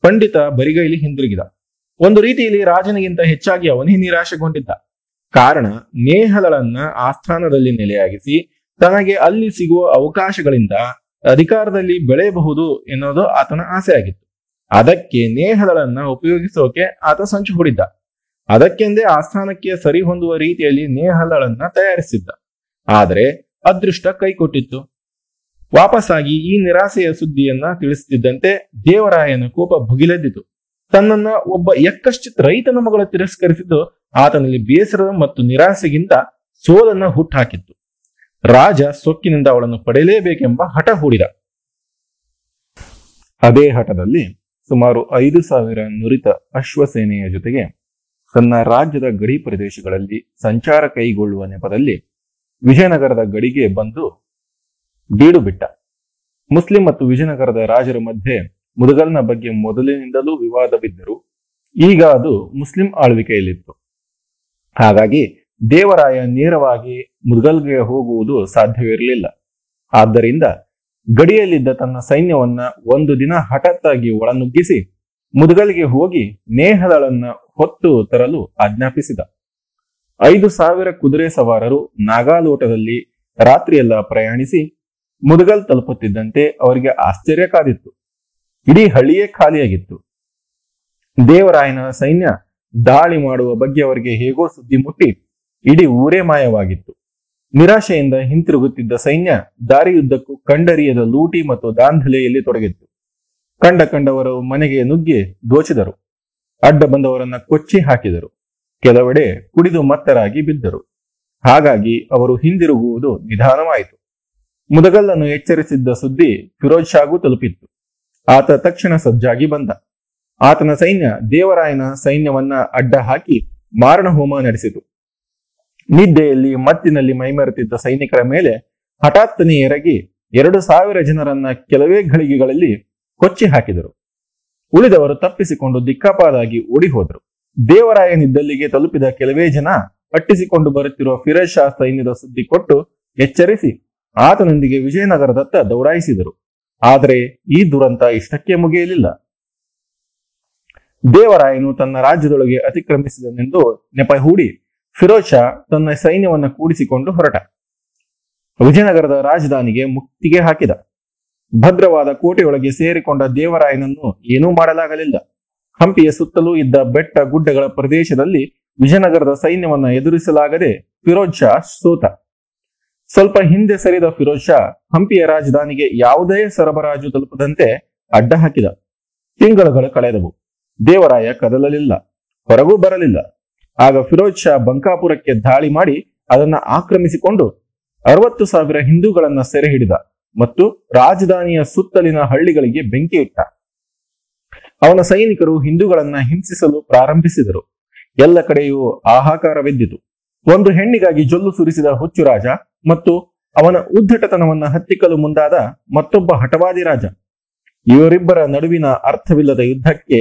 ಪಂಡಿತ ಬರಿಗೈಲಿ ಹಿಂದಿರುಗಿದ. ಒಂದು ರೀತಿಯಲ್ಲಿ ರಾಜನಿಗಿಂತ ಹೆಚ್ಚಾಗಿ ಅವನೇ ನಿರಾಶೆಗೊಂಡಿದ್ದ. ಕಾರಣ ನೇಹಲಳನ್ನ ಆಸ್ಥಾನದಲ್ಲಿ ನೆಲೆಯಾಗಿಸಿ ತನಗೆ ಅಲ್ಲಿ ಸಿಗುವ ಅವಕಾಶಗಳಿಂದ ಅಧಿಕಾರದಲ್ಲಿ ಬೆಳೆಯಬಹುದು ಎನ್ನುವುದು ಆತನ ಆಸೆ ಆಗಿತ್ತು ಅದಕ್ಕೆ ನೇಹಲಳನ್ನ ಉಪಯೋಗಿಸೋಕೆ ಆತ ಸಂಚು ಹೂಡಿದ್ದ. ಅದಕ್ಕೆಂದೇ ಆಸ್ಥಾನಕ್ಕೆ ಸರಿ ಹೊಂದುವ ರೀತಿಯಲ್ಲಿ ನೇಹಲಳನ್ನ ತಯಾರಿಸಿದ್ದ. ಆದರೆ ಅದೃಷ್ಟ ಕೈಕೊಟ್ಟಿತ್ತು. ವಾಪಸ್ಸಾಗಿ ಈ ನಿರಾಸೆಯ ಸುದ್ದಿಯನ್ನ ತಿಳಿಸುತ್ತಿದ್ದಂತೆ ದೇವರಾಯನ ಕೋಪ ಭುಗಿಲೆದ್ದಿತು. ತನ್ನನ್ನ ಒಬ್ಬ ಎಕ್ಕಶ್ಚಿತ್ ರೈತನ ಮಗಳ ತಿರಸ್ಕರಿಸಿದ್ದು ಆತನಲ್ಲಿ ಬೇಸರ ಮತ್ತು ನಿರಾಸೆಗಿಂತ ಸೋಲನ್ನ ಹುಟ್ಟಾಕಿತ್ತು. ರಾಜ ಸೊಕ್ಕಿನಿಂದ ಅವಳನ್ನು ಪಡೆಯಲೇಬೇಕೆಂಬ ಹಠ ಹೂಡಿದ. ಅದೇ ಹಠದಲ್ಲಿ ಸುಮಾರು ಐದು ಸಾವಿರ ನುರಿತ ಅಶ್ವಸೇನೆಯ ಜೊತೆಗೆ ತನ್ನ ರಾಜ್ಯದ ಗಡಿ ಪ್ರದೇಶಗಳಲ್ಲಿ ಸಂಚಾರ ಕೈಗೊಳ್ಳುವ ನೆಪದಲ್ಲಿ ವಿಜಯನಗರದ ಗಡಿಗೆ ಬಂದು ಬೀಡು ಬಿಟ್ಟ. ಮುಸ್ಲಿಂ ಮತ್ತು ವಿಜಯನಗರದ ರಾಜರ ಮಧ್ಯೆ ಮುದಗಲ್ನ ಬಗ್ಗೆ ಮೊದಲಿನಿಂದಲೂ ವಿವಾದವಿದ್ದರು ಈಗ ಅದು ಮುಸ್ಲಿಂ ಆಳ್ವಿಕೆಯಲ್ಲಿತ್ತು. ಹಾಗಾಗಿ ದೇವರಾಯ ನೇರವಾಗಿ ಮುದ್ಗಲ್ಗೆ ಹೋಗುವುದು ಸಾಧ್ಯವಿರಲಿಲ್ಲ. ಆದ್ದರಿಂದ ಗಡಿಯಲ್ಲಿದ್ದ ತನ್ನ ಸೈನ್ಯವನ್ನ ಒಂದು ದಿನ ಹಠಾತ್ತಾಗಿ ಒಳನುಗ್ಗಿಸಿ ಮುದಗಲ್ಗೆ ಹೋಗಿ ನೇಹದಳನ್ನ ಹೊತ್ತು ತರಲು ಆಜ್ಞಾಪಿಸಿದ. ಐದು ಸಾವಿರ ಕುದುರೆ ಸವಾರರು ನಾಗಾಲೋಟದಲ್ಲಿ ರಾತ್ರಿಯೆಲ್ಲ ಪ್ರಯಾಣಿಸಿ ಮುದಗಲ್ ತಲುಪುತ್ತಿದ್ದಂತೆ ಅವರಿಗೆ ಆಶ್ಚರ್ಯ ಕಾದಿತ್ತು. ಇಡೀ ಹಳ್ಳಿಯೇ ಖಾಲಿಯಾಗಿತ್ತು. ದೇವರಾಯನ ಸೈನ್ಯ ದಾಳಿ ಮಾಡುವ ಬಗ್ಗೆ ಅವರಿಗೆ ಹೇಗೋ ಸುದ್ದಿ ಮುಟ್ಟಿ ಇಡೀ ಊರೇ ಮಾಯವಾಗಿತ್ತು. ನಿರಾಶೆಯಿಂದ ಹಿಂತಿರುಗುತ್ತಿದ್ದ ಸೈನ್ಯ ದಾರಿಯುದ್ದಕ್ಕೂ ಕಂಡರಿಯದ ಲೂಟಿ ಮತ್ತು ದಾಂಧಲೆಯಲ್ಲಿ ತೊಡಗಿತ್ತು. ಕಂಡ ಕಂಡವರು ಮನೆಗೆ ನುಗ್ಗಿ ದೋಚಿದರು. ಅಡ್ಡ ಬಂದವರನ್ನ ಕೊಚ್ಚಿ ಹಾಕಿದರು. ಕೆಲವೆಡೆ ಕುಡಿದು ಮತ್ತರಾಗಿ ಬಿದ್ದರು. ಹಾಗಾಗಿ ಅವರು ಹಿಂದಿರುಗುವುದು ನಿಧಾನವಾಯಿತು. ಮುದಗಲ್ಲನ್ನು ಎಚ್ಚರಿಸಿದ್ದ ಸುದ್ದಿ ಫಿರೋಜ್ ಶಾಗೂ ತಲುಪಿತ್ತು. ಆತ ತಕ್ಷಣ ಸಜ್ಜಾಗಿ ಬಂದ. ಆತನ ಸೈನ್ಯ ದೇವರಾಯನ ಸೈನ್ಯವನ್ನ ಅಡ್ಡ ಹಾಕಿ ಮಾರಣ ಹೋಮ ನಡೆಸಿತು. ನಿದ್ದೆಯಲ್ಲಿ ಮತ್ತಿನಲ್ಲಿ ಮೈಮರೆತಿದ್ದ ಸೈನಿಕರ ಮೇಲೆ ಹಠಾತ್ತನೆ ಎರಗಿ ಎರಡು ಸಾವಿರ ಜನರನ್ನ ಕೆಲವೇ ಘಳಿಗೆಗಳಲ್ಲಿ ಕೊಚ್ಚಿ ಹಾಕಿದರು. ಉಳಿದವರು ತಪ್ಪಿಸಿಕೊಂಡು ದಿಕ್ಕಾಪಾದಾಗಿ ಓಡಿ ಹೋದರು ದೇವರಾಯನಿದ್ದಲ್ಲಿಗೆ ತಲುಪಿದ ಕೆಲವೇ ಜನ ಪಟ್ಟಿಸಿಕೊಂಡು ಬರುತ್ತಿರುವ ಫಿರೋಜ್ ಶಾ ಸೈನ್ಯದ ಸುದ್ದಿ ಕೊಟ್ಟು ಎಚ್ಚರಿಸಿ ಆತನೊಂದಿಗೆ ವಿಜಯನಗರದತ್ತ ದೌಡಾಯಿಸಿದರು. ಆದರೆ ಈ ದುರಂತ ಇಷ್ಟಕ್ಕೆ ಮುಗಿಯಲಿಲ್ಲ. ದೇವರಾಯನು ತನ್ನ ರಾಜ್ಯದೊಳಗೆ ಅತಿಕ್ರಮಿಸಿದನೆಂದು ನೆಪ ಹೂಡಿ ಫಿರೋಜ್ ಶಾ ತನ್ನ ಸೈನ್ಯವನ್ನು ಕೂಡಿಸಿಕೊಂಡು ಹೊರಟ. ವಿಜಯನಗರದ ರಾಜಧಾನಿಗೆ ಮುಕ್ತಿಗೆ ಹಾಕಿದ. ಭದ್ರವಾದ ಕೋಟೆಯೊಳಗೆ ಸೇರಿಕೊಂಡ ದೇವರಾಯನನ್ನು ಏನೂ ಮಾಡಲಾಗಲಿಲ್ಲ. ಹಂಪಿಯ ಸುತ್ತಲೂ ಇದ್ದ ಬೆಟ್ಟ ಗುಡ್ಡಗಳ ಪ್ರದೇಶದಲ್ಲಿ ವಿಜಯನಗರದ ಸೈನ್ಯವನ್ನು ಎದುರಿಸಲಾಗದೆ ಫಿರೋಜ್ ಶಾ ಸೋತ. ಸ್ವಲ್ಪ ಹಿಂದೆ ಸರಿದ ಫಿರೋಜ್ ಶಾ ಹಂಪಿಯ ರಾಜಧಾನಿಗೆ ಯಾವುದೇ ಸರಬರಾಜು ತಲುಪದಂತೆ ಅಡ್ಡ ಹಾಕಿದ. ತಿಂಗಳುಗಳು ಕಳೆದವು. ದೇವರಾಯ ಕದಲಲಿಲ್ಲ. ಹೊರಗೂ ಬರಲಿಲ್ಲ. ಆಗ ಫಿರೋಜ್ ಶಾ ಬಂಕಾಪುರಕ್ಕೆ ದಾಳಿ ಮಾಡಿ ಅದನ್ನ ಆಕ್ರಮಿಸಿಕೊಂಡು ಅರವತ್ತು ಸಾವಿರ ಹಿಂದೂಗಳನ್ನ ಸೆರೆ ಹಿಡಿದ ಮತ್ತು ರಾಜಧಾನಿಯ ಸುತ್ತಲಿನ ಹಳ್ಳಿಗಳಿಗೆ ಬೆಂಕಿ ಇಟ್ಟ. ಅವನ ಸೈನಿಕರು ಹಿಂದೂಗಳನ್ನ ಹಿಂಸಿಸಲು ಪ್ರಾರಂಭಿಸಿದರು. ಎಲ್ಲ ಕಡೆಯೂ ಆಹಾಕಾರವೆದ್ದಿತು ಒಂದು ಹೆಣ್ಣಿಗಾಗಿ ಜೊಲ್ಲು ಸುರಿಸಿದ ಹುಚ್ಚು ರಾಜ ಮತ್ತು ಅವನ ಉದ್ದಟತನವನ್ನ ಹತ್ತಿಕ್ಕಲು ಮುಂದಾದ ಮತ್ತೊಬ್ಬ ಹಠವಾದಿ ರಾಜ. ಇವರಿಬ್ಬರ ನಡುವಿನ ಅರ್ಥವಿಲ್ಲದ ಯುದ್ಧಕ್ಕೆ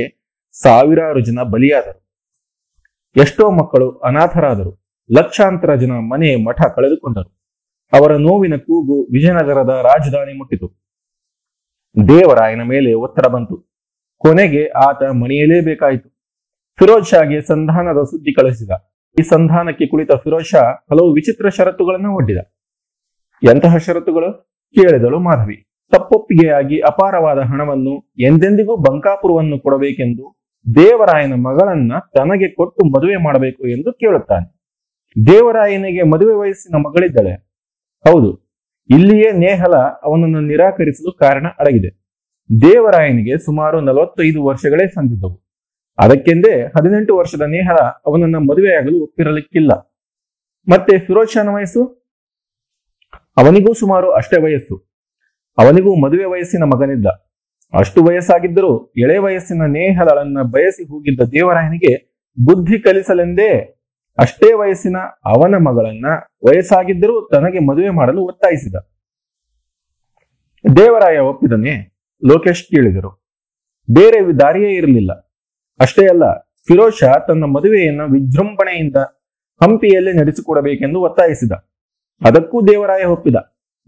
ಸಾವಿರಾರು ಜನ ಬಲಿಯಾದರು. ಎಷ್ಟೋ ಮಕ್ಕಳು ಅನಾಥರಾದರು. ಲಕ್ಷಾಂತರ ಜನ ಮನೆ ಮಠ ಕಳೆದುಕೊಂಡರು. ಅವರ ನೋವಿನ ಕೂಗು ವಿಜಯನಗರದ ರಾಜಧಾನಿ ಮುಟ್ಟಿತು. ದೇವರಾಯನ ಮೇಲೆ ಒತ್ತಡ ಬಂತು. ಕೊನೆಗೆ ಆತ ಮಣಿಯಲೇಬೇಕಾಯಿತು. ಫಿರೋಜ್ ಶಾಗೆ ಸಂಧಾನದ ಸುದ್ದಿ ಕಳಿಸಿದ. ಈ ಸಂಧಾನಕ್ಕೆ ಕುಳಿತ ಫಿರೋಜ್ ಶಾ ಹಲವು ವಿಚಿತ್ರ ಷರತ್ತುಗಳನ್ನು ಒಡ್ಡಿದ. ಎಂತಹ ಷರತ್ತುಗಳು? ಕೇಳಿದಳು ಮಾಧವಿ. ತಪ್ಪೊಪ್ಪಿಗೆಯಾಗಿ ಅಪಾರವಾದ ಹಣವನ್ನು ಎಂದೆಂದಿಗೂ ಬಂಕಾಪುರವನ್ನು ಕೊಡಬೇಕೆಂದು ದೇವರಾಯನ ಮಗಳನ್ನ ತನಗೆ ಕೊಟ್ಟು ಮದುವೆ ಮಾಡಬೇಕು ಎಂದು ಕೇಳುತ್ತಾನೆ. ದೇವರಾಯನಿಗೆ ಮದುವೆ ವಯಸ್ಸಿನ ಮಗಳಿದ್ದಾಳೆ. ಹೌದು, ಇಲ್ಲಿಯೇ ನೇಹಲ ಅವನನ್ನು ನಿರಾಕರಿಸಲು ಕಾರಣ ಅಡಗಿದೆ. ದೇವರಾಯನಿಗೆ ಸುಮಾರು ನಲವತ್ತೈದು ವರ್ಷಗಳೇ ಸಂದಿದ್ದವು. ಅದಕ್ಕೆಂದೇ ಹದಿನೆಂಟು ವರ್ಷದ ನೇಹಲ ಅವನನ್ನ ಮದುವೆಯಾಗಲು ಒಪ್ಪಿರಲಿಕ್ಕಿಲ್ಲ. ಮತ್ತೆ ಫಿರೋಜ್ ಶಾನ ವಯಸ್ಸು? ಅವನಿಗೂ ಸುಮಾರು ಅಷ್ಟೇ ವಯಸ್ಸು. ಅವನಿಗೂ ಮದುವೆ ವಯಸ್ಸಿನ ಮಗನಿದ್ದ. ಅಷ್ಟು ವಯಸ್ಸಾಗಿದ್ದರೂ ಎಳೆ ವಯಸ್ಸಿನ ನೇಹಲಳನ್ನ ಬಯಸಿ ಹೋಗಿದ್ದ ದೇವರಾಯನಿಗೆ ಬುದ್ಧಿ ಕಲಿಸಲೆಂದೇ ಅಷ್ಟೇ ವಯಸ್ಸಿನ ಅವನ ಮಗಳನ್ನ ವಯಸ್ಸಾಗಿದ್ದರೂ ತನಗೆ ಮದುವೆ ಮಾಡಲು ಒತ್ತಾಯಿಸಿದ. ದೇವರಾಯ ಒಪ್ಪಿದನೆ. ಲೋಕೇಶ್ ಕೇಳಿದರು. ಬೇರೆ ದಾರಿಯೇ ಇರಲಿಲ್ಲ. ಅಷ್ಟೇ ಅಲ್ಲ, ಫಿರೋಜ್ ಶಾ ತನ್ನ ಮದುವೆಯನ್ನ ವಿಜೃಂಭಣೆಯಿಂದ ಹಂಪಿಯಲ್ಲೇ ನಡೆಸಿಕೊಡಬೇಕೆಂದು ಒತ್ತಾಯಿಸಿದ. ಅದಕ್ಕೂ ದೇವರಾಯ ಒಪ್ಪಿದ.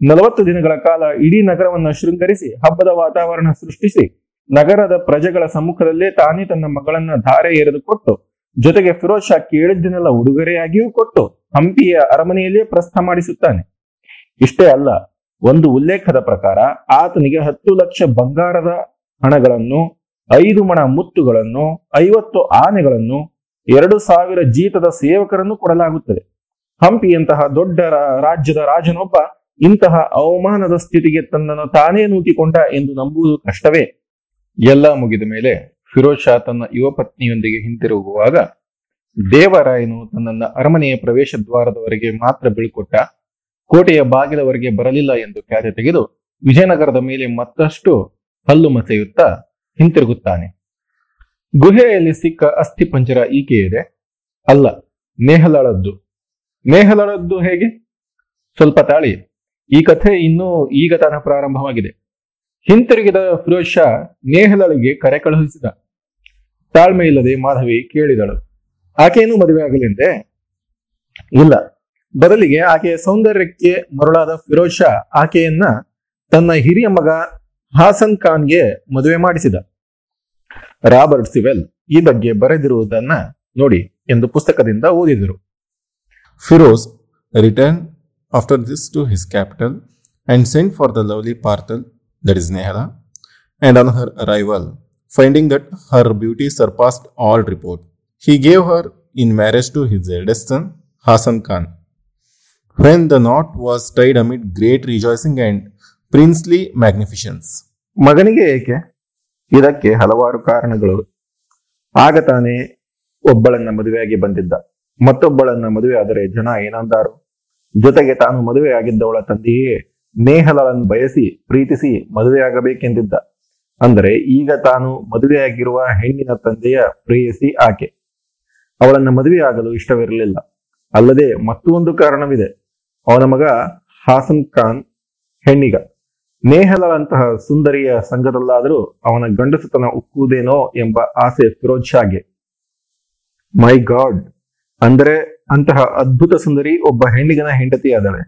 ನಲವತ್ತು ದಿನಗಳ ಕಾಲ ಇಡೀ ನಗರವನ್ನ ಶೃಂಗರಿಸಿ, ಹಬ್ಬದ ವಾತಾವರಣ ಸೃಷ್ಟಿಸಿ, ನಗರದ ಪ್ರಜೆಗಳ ಸಮ್ಮುಖದಲ್ಲೇ ತಾನೇ ತನ್ನ ಮಗಳನ್ನ ಧಾರೆ ಎರೆದು ಕೊಟ್ಟು, ಜೊತೆಗೆ ಫಿರೋಜ್ ಶಾ ಕೇಳಿದ್ದನ್ನೆಲ್ಲ ಉಡುಗೊರೆಯಾಗಿಯೂ ಕೊಟ್ಟು ಹಂಪಿಯ ಅರಮನೆಯಲ್ಲೇ ಪ್ರಸ್ಥ ಮಾಡಿಸುತ್ತಾನೆ. ಇಷ್ಟೇ ಅಲ್ಲ, ಒಂದು ಉಲ್ಲೇಖದ ಪ್ರಕಾರ ಆತನಿಗೆ ಹತ್ತು ಲಕ್ಷ ಬಂಗಾರದ ಹಣಗಳನ್ನು, ಐದು ಮಣ ಮುತ್ತುಗಳನ್ನು, ಐವತ್ತು ಆನೆಗಳನ್ನು, ಎರಡು ಸಾವಿರ ಜೀತದ ಸೇವಕರನ್ನು ಕೊಡಲಾಗುತ್ತದೆ. ಹಂಪಿಯಂತಹ ದೊಡ್ಡ ರಾಜ್ಯದ ರಾಜನೊಬ್ಬ ಇಂತಹ ಅವಮಾನದ ಸ್ಥಿತಿಗೆ ತನ್ನನ್ನು ತಾನೇ ನೂಕಿಕೊಂಡ ಎಂದು ನಂಬುವುದು ಕಷ್ಟವೇ. ಎಲ್ಲ ಮುಗಿದ ಮೇಲೆ ಫಿರೋಜ್ ಶಾ ತನ್ನ ಯುವ ಪತ್ನಿಯೊಂದಿಗೆ ಹಿಂತಿರುಗುವಾಗ ದೇವರಾಯನು ತನ್ನನ್ನ ಅರಮನೆಯ ಪ್ರವೇಶ ದ್ವಾರದವರೆಗೆ ಮಾತ್ರ ಬೀಳ್ಕೊಟ್ಟ, ಕೋಟೆಯ ಬಾಗಿಲವರೆಗೆ ಬರಲಿಲ್ಲ ಎಂದು ಖ್ಯಾತಿ ತೆಗೆದು ವಿಜಯನಗರದ ಮೇಲೆ ಮತ್ತಷ್ಟು ಹಲ್ಲು ಮಸೆಯುತ್ತಾ ಹಿಂತಿರುಗುತ್ತಾನೆ. ಗುಹೆಯಲ್ಲಿ ಸಿಕ್ಕ ಅಸ್ಥಿ ಪಂಜರ ಈಕೆಯಿದೆ ಅಲ್ಲ, ನೇಹಲಳದ್ದು. ನೇಹಲಳದ್ದು ಹೇಗೆ? ಸ್ವಲ್ಪ ತಾಳಿ. ಈ ಕಥೆ ಇನ್ನೂ ಈಗ ತಾನ ಪ್ರಾರಂಭವಾಗಿದೆ. ಹಿಂತಿರುಗಿದ ಫಿರೋಜ್ ಶಾ ನೇಹಲಳಿಗೆ ಕರೆ ಕಳುಹಿಸಿದ. ತಾಳ್ಮೆ ಇಲ್ಲದೆ ಮಾಧವಿ ಕೇಳಿದಳು. ಆಕೆಯನ್ನು ಮದುವೆ ಆಗಲೆಂದೆ ಇಲ್ಲ. ಬದಲಿಗೆ ಆಕೆಯ ಸೌಂದರ್ಯಕ್ಕೆ ಮರುಳಾದ ಫಿರೋಜ್ ಶಾ ಆಕೆಯನ್ನ ತನ್ನ ಹಿರಿಯ ಮಗ ಹಾಸನ್ ಖಾನ್ಗೆ ಮದುವೆ ಮಾಡಿಸಿದ. ರಾಬರ್ಟ್ ಸಿವೆಲ್ ಈ ಬಗ್ಗೆ ಬರೆದಿರುವುದನ್ನ ನೋಡಿ ಎಂದು ಪುಸ್ತಕದಿಂದ ಓದಿದರು. Firoz returned after this to his capital and sent for the lovely Parthal, that is Nehra, and on her arrival, finding that her beauty surpassed all report, he gave her in marriage to his eldest son, Hasan Khan. When the knot was tied amid great rejoicing and princely magnificence. ಮಗನಿಗೆ ಏಕೆ ಇದಕ್ಕೆ ಹಲವಾರು ಕಾರಣಗಳು ಆಗ ತಾನೇ ಒಬ್ಬಳನ್ನ ಮದುವೆಯಾಗಿ ಬಂದಿದ್ದ ಮತ್ತೊಬ್ಬಳನ್ನ ಮದುವೆ ಆದರೆ ಜನ ಏನಂದಾರು ಜೊತೆಗೆ ತಾನು ಮದುವೆಯಾಗಿದ್ದವಳ ತಂದೆಯೇ ನೇಹಲಳನ್ನು ಬಯಸಿ ಪ್ರೀತಿಸಿ ಮದುವೆಯಾಗಬೇಕೆಂದಿದ್ದ. ಅಂದರೆ ಈಗ ತಾನು ಮದುವೆಯಾಗಿರುವ ಹೆಣ್ಣಿನ ತಂದೆಯ ಪ್ರೇಯಸಿ ಆಕೆ. ಅವಳನ್ನ ಮದುವೆಯಾಗಲು ಇಷ್ಟವಿರಲಿಲ್ಲ. ಅಲ್ಲದೆ ಮತ್ತೊಂದು ಕಾರಣವಿದೆ. ಅವನ ಮಗ ಹಾಸನ್ ಖಾನ್ ಹೆಣ್ಣಿಗ. ನೇಹಲಳಂತಹ ಸುಂದರಿಯ ಸಂಘದಲ್ಲಾದರೂ ಅವನ ಗಂಡಸುತನ ಉಕ್ಕುವುದೇನೋ ಎಂಬ ಆಸೆ ಫಿರೋಜ್ ಶಾಗೆ ಮೈ ಗಾಡ್. ಅಂದರೆ ಅಂತಹ ಅದ್ಭುತ ಸುಂದರಿ ಒಬ್ಬ ಹೆಣ್ಣಿಗನ ಹೆಂಡತಿಯಾದಳೆ